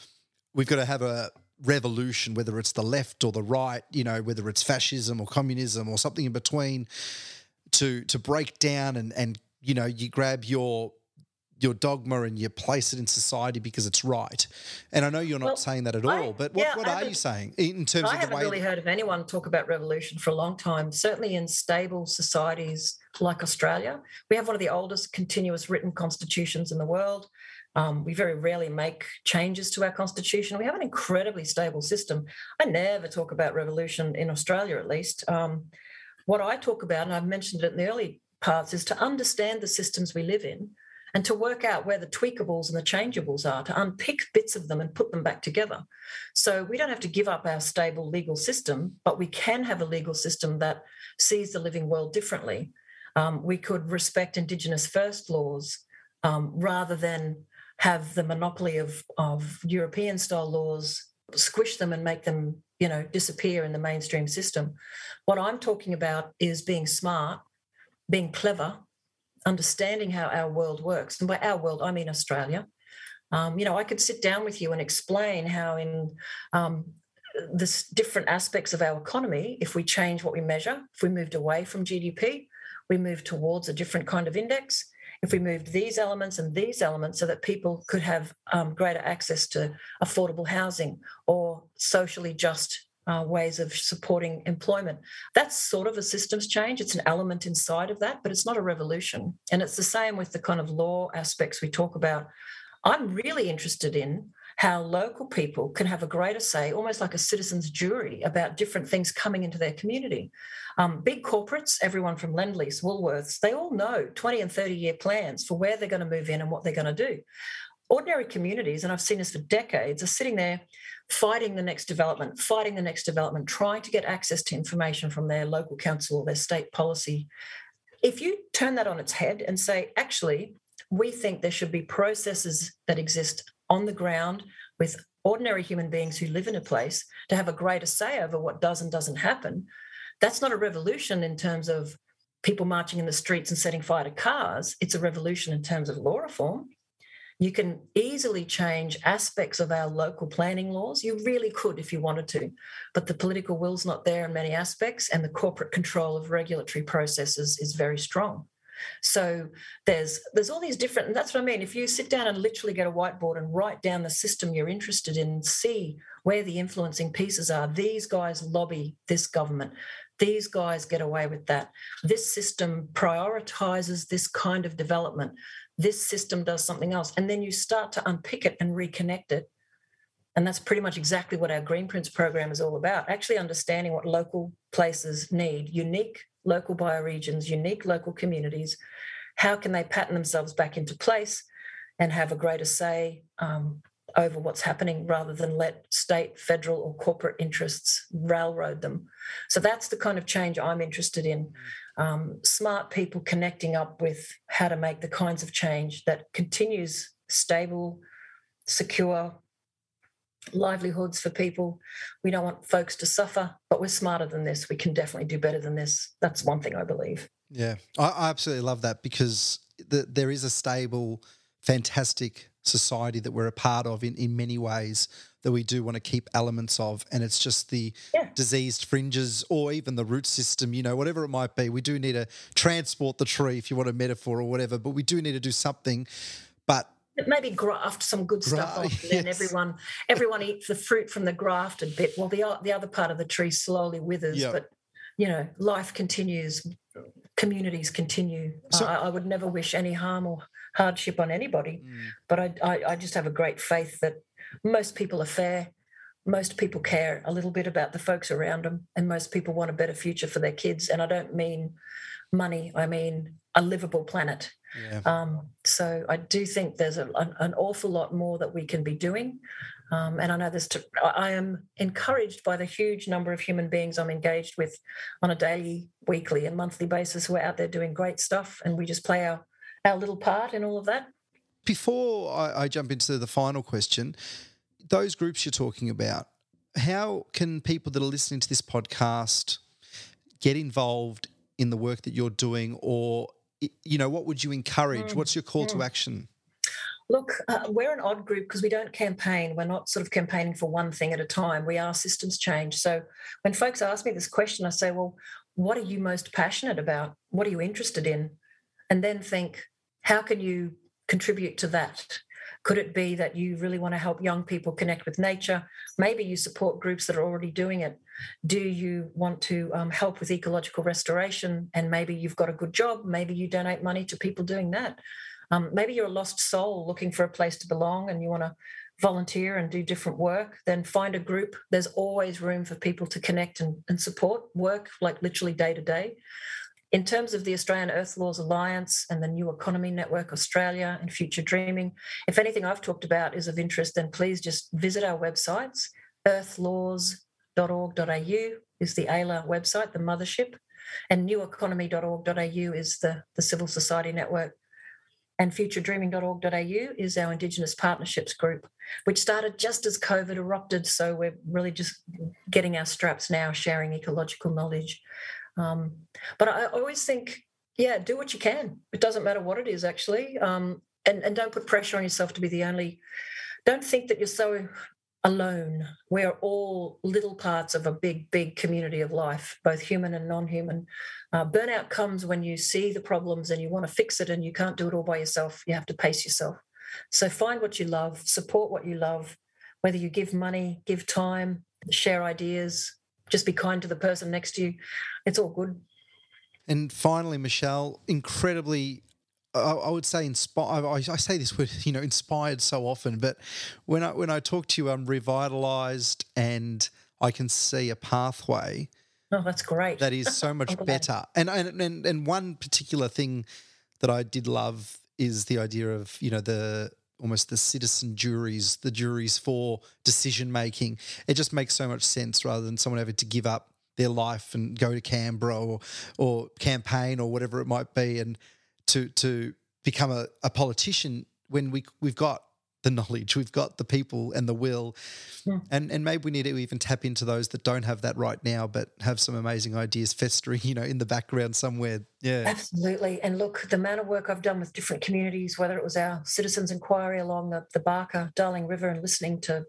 we've got to have a revolution, whether it's the left or the right, you know, whether it's fascism or communism or something in between, to to break down and and you know you grab your your dogma and you place it in society because it's right. And I know you're not well, saying that at I, all, but what, yeah, what are you saying in terms I of the way? I haven't really heard of anyone talk about revolution for a long time. Certainly in stable societies like Australia, we have one of the oldest continuous written constitutions in the world. Um, we very rarely make changes to our constitution. We have an incredibly stable system. I never talk about revolution in Australia, at least. Um, what I talk about, and I've mentioned it in the early parts, is to understand the systems we live in and to work out where the tweakables and the changeables are, to unpick bits of them and put them back together. So we don't have to give up our stable legal system, but we can have a legal system that sees the living world differently. Um, we could respect Indigenous first laws um, rather than have the monopoly of, of European style laws, squish them and make them, you know, disappear in the mainstream system. What I'm talking about is being smart, being clever, understanding how our world works. And by our world, I mean Australia. Um, you know, I could sit down with you and explain how in um, this different aspects of our economy, if we change what we measure, if we moved away from GDP, we move towards a different kind of index if we moved these elements and these elements so that people could have um, greater access to affordable housing or socially just uh, ways of supporting employment. That's sort of a systems change. It's an element inside of that, but it's not a revolution. And it's the same with the kind of law aspects we talk about. I'm really interested in how local people can have a greater say, almost like a citizen's jury, about different things coming into their community. Um, big corporates, everyone from Lendlease, Woolworths, they all know 20 and 30 year plans for where they're going to move in and what they're going to do. Ordinary communities, and I've seen this for decades, are sitting there fighting the next development, fighting the next development, trying to get access to information from their local council or their state policy. If you turn that on its head and say, actually, we think there should be processes that exist on the ground with ordinary human beings who live in a place to have a greater say over what does and doesn't happen. That's not a revolution in terms of people marching in the streets and setting fire to cars. It's a revolution in terms of law reform. You can easily change aspects of our local planning laws. You really could if you wanted to, but the political will's not there in many aspects, and the corporate control of regulatory processes is very strong. So there's there's all these different, and that's what I mean. If you sit down and literally get a whiteboard and write down the system you're interested in, see where the influencing pieces are. These guys lobby this government. These guys get away with that. This system prioritizes this kind of development. This system does something else. And then you start to unpick it and reconnect it. And that's pretty much exactly what our Green Greenprints program is all about actually understanding what local places need, unique local bioregions, unique local communities. How can they pattern themselves back into place and have a greater say um, over what's happening rather than let state, federal, or corporate interests railroad them? So that's the kind of change I'm interested in. Um, smart people connecting up with how to make the kinds of change that continues stable, secure, livelihoods for people. We don't want folks to suffer, but we're smarter than this. We can definitely do better than this. That's one thing I believe. Yeah, I, I absolutely love that because the, there is a stable, fantastic society that we're a part of in, in many ways that we do want to keep elements of. And it's just the Yeah. diseased fringes or even the root system, you know, whatever it might be. We do need to transport the tree, if you want a metaphor or whatever, but we do need to do something. But maybe graft some good stuff Gra- off, and then everyone everyone eats the fruit from the grafted bit. Well, the the other part of the tree slowly withers, Yeah. but you know, life continues, communities continue. So- I, I would never wish any harm or hardship on anybody, Mm. but I, I I just have a great faith that most people are fair. Most people care a little bit about the folks around them, and most people want a better future for their kids. And I don't mean money; I mean a livable planet. Yeah. Um, so I do think there's a, an, an awful lot more that we can be doing. Um, and I know this. to, I am encouraged by the huge number of human beings I'm engaged with on a daily, weekly, and monthly basis who are out there doing great stuff. And we just play our, our little part in all of that. Before I, I jump into the final question, those groups you're talking about, how can people that are listening to this podcast get involved in the work that you're doing, or you know, what would you encourage? Mm, What's your call to mm. action? Look, uh, we're an odd group because we don't campaign. We're not sort of campaigning for one thing at a time. We are systems change. So when folks ask me this question, I say, well, what are you most passionate about? What are you interested in? And then think, how can you contribute to that? Could it be that you really want to help young people connect with nature? Maybe you support groups that are already doing it. Do you want to um, help with ecological restoration? And maybe you've got a good job. Maybe you donate money to people doing that. Um, maybe you're a lost soul looking for a place to belong and you want to volunteer and do different work, then find a group. There's always room for people to connect and, and support work, like literally day to day. In terms of the Australian Earth Laws Alliance and the New Economy Network Australia and Future Dreaming, if anything I've talked about is of interest, then please just visit our websites. earthlaws.org.au is the AELA website, the mothership, and neweconomy.org.au is the, the civil society network and futuredreaming.org.au is our Indigenous partnerships group, which started just as COVID erupted. So we're really just getting our straps now, sharing ecological knowledge. Um, but I always think, yeah, do what you can. It doesn't matter what it is, actually. Um, and, and don't put pressure on yourself to be the only, don't think that you're so alone. We're all little parts of a big, big community of life, both human and non human. Uh, burnout comes when you see the problems and you want to fix it and you can't do it all by yourself. You have to pace yourself. So find what you love, support what you love, whether you give money, give time, share ideas, just be kind to the person next to you. It's all good. And finally, Michelle, incredibly, I, would say inspired. I, I say this word, you know, inspired so often, but when I when I talk to you, I'm revitalized and I can see a pathway Oh, that's great. that is so much better. And, and and and one particular thing that I did love is the idea of you know the almost the citizen juries, the juries for decision making. It just makes so much sense rather than someone having to give up their life and go to Canberra or or campaign or whatever it might be, and to to become a, a politician when we we've got the knowledge, we've got the people and the will, Hmm. and and maybe we need to even tap into those that don't have that right now, but have some amazing ideas festering, you know, in the background somewhere. Yeah, Absolutely. And look, the amount of work I've done with different communities, whether it was our citizens' inquiry along the, the Baaka, Darling River, and listening to,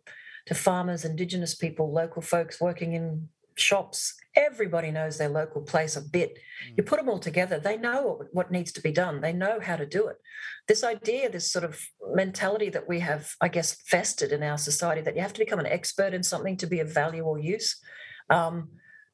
to farmers, Indigenous people, local folks working in shops, everybody knows their local place a bit. You put them all together, they know what, what needs to be done, they know how to do it. This idea, this sort of mentality that we have, I guess, festered in our society that you have to become an expert in something to be of value or use. Um,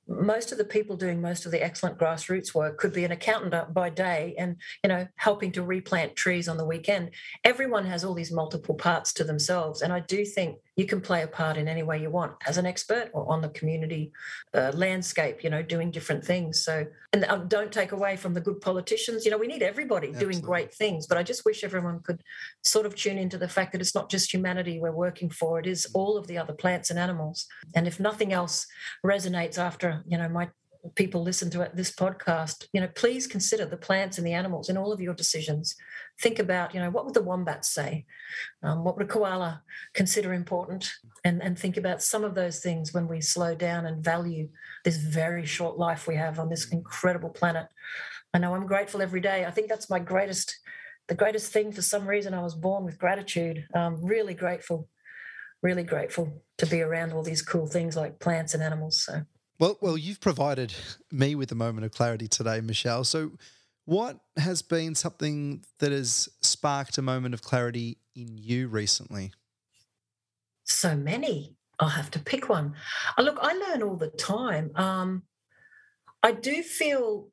most of the people doing most of the excellent grassroots work could be an accountant by day and you know helping to replant trees on the weekend everyone has all these multiple parts to themselves and i do think you can play a part in any way you want as an expert or on the community uh, landscape you know doing different things. So and uh, don't take away from the good politicians. You know we need everybody doing great things but i just wish everyone could sort of tune into the fact that it's not just humanity we're working for it is all of the other plants and animals. And if nothing else resonates after you know my people listen to this podcast, you know, please consider the plants and the animals in all of your decisions. Think about, you know, what would the wombat say? Um, what would a koala consider important? And, and think about some of those things when we slow down and value this very short life we have on this incredible planet. I know I'm grateful every day. I think that's my greatest, the greatest thing. For some reason, I was born with gratitude. I'm really grateful, really grateful to be around all these cool things like plants and animals. So. Well, well, you've provided me with a moment of clarity today, Michelle. So, what has been something that has sparked a moment of clarity in you recently? So many. I'll have to pick one. Uh, look, I learn all the time. Um, I do feel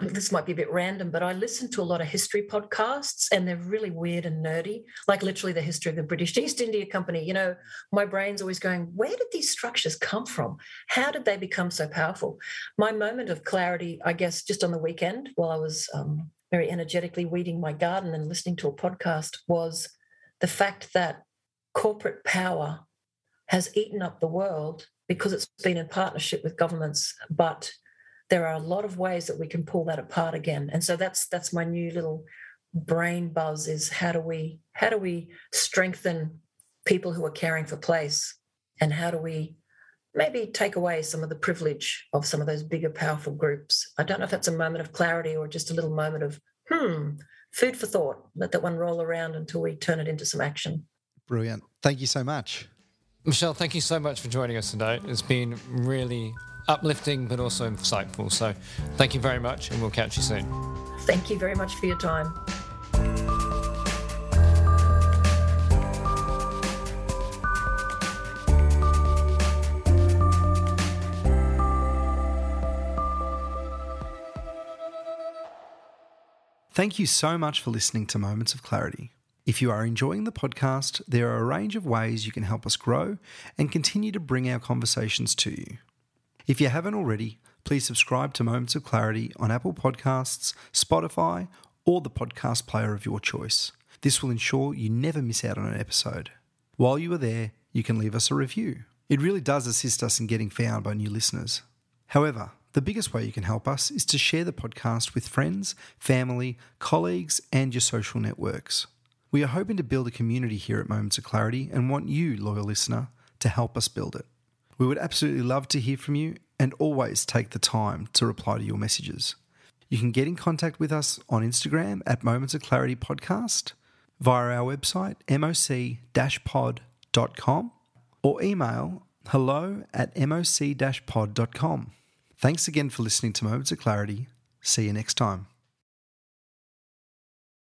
this might be a bit random, but I listen to a lot of history podcasts and they're really weird and nerdy, like literally the history of the British East India Company. You know, my brain's always going, where did these structures come from? How did they become so powerful? My moment of clarity, I guess, just on the weekend while I was um, very energetically weeding my garden and listening to a podcast was the fact that corporate power has eaten up the world because it's been in partnership with governments, but there are a lot of ways that we can pull that apart again. And so that's that's my new little brain buzz is how do we how do we strengthen people who are caring for place? And how do we maybe take away some of the privilege of some of those bigger powerful groups? I don't know if that's a moment of clarity or just a little moment of hmm food for thought. Let that one roll around until we turn it into some action. Brilliant. Thank you so much. Michelle thank you so much for joining us today. It's been really uplifting but also insightful. So thank you very much, and we'll catch you soon. Thank you very much for your time. Thank you so much for listening to Moments of Clarity. If you are enjoying the podcast, there are a range of ways you can help us grow and continue to bring our conversations to you. If you haven't already, please subscribe to Moments of Clarity on Apple Podcasts, Spotify, or the podcast player of your choice. This will ensure you never miss out on an episode. While you are there, you can leave us a review. It really does assist us in getting found by new listeners. However, the biggest way you can help us is to share the podcast with friends, family, colleagues, and your social networks. We are hoping to build a community here at Moments of Clarity and want you, loyal listener, to help us build it. We would absolutely love to hear from you and always take the time to reply to your messages. You can get in contact with us on Instagram at Moments of Clarity Podcast, via our website, moc-pod.com, or email hello at moc-pod.com. Thanks again for listening to Moments of Clarity. See you next time.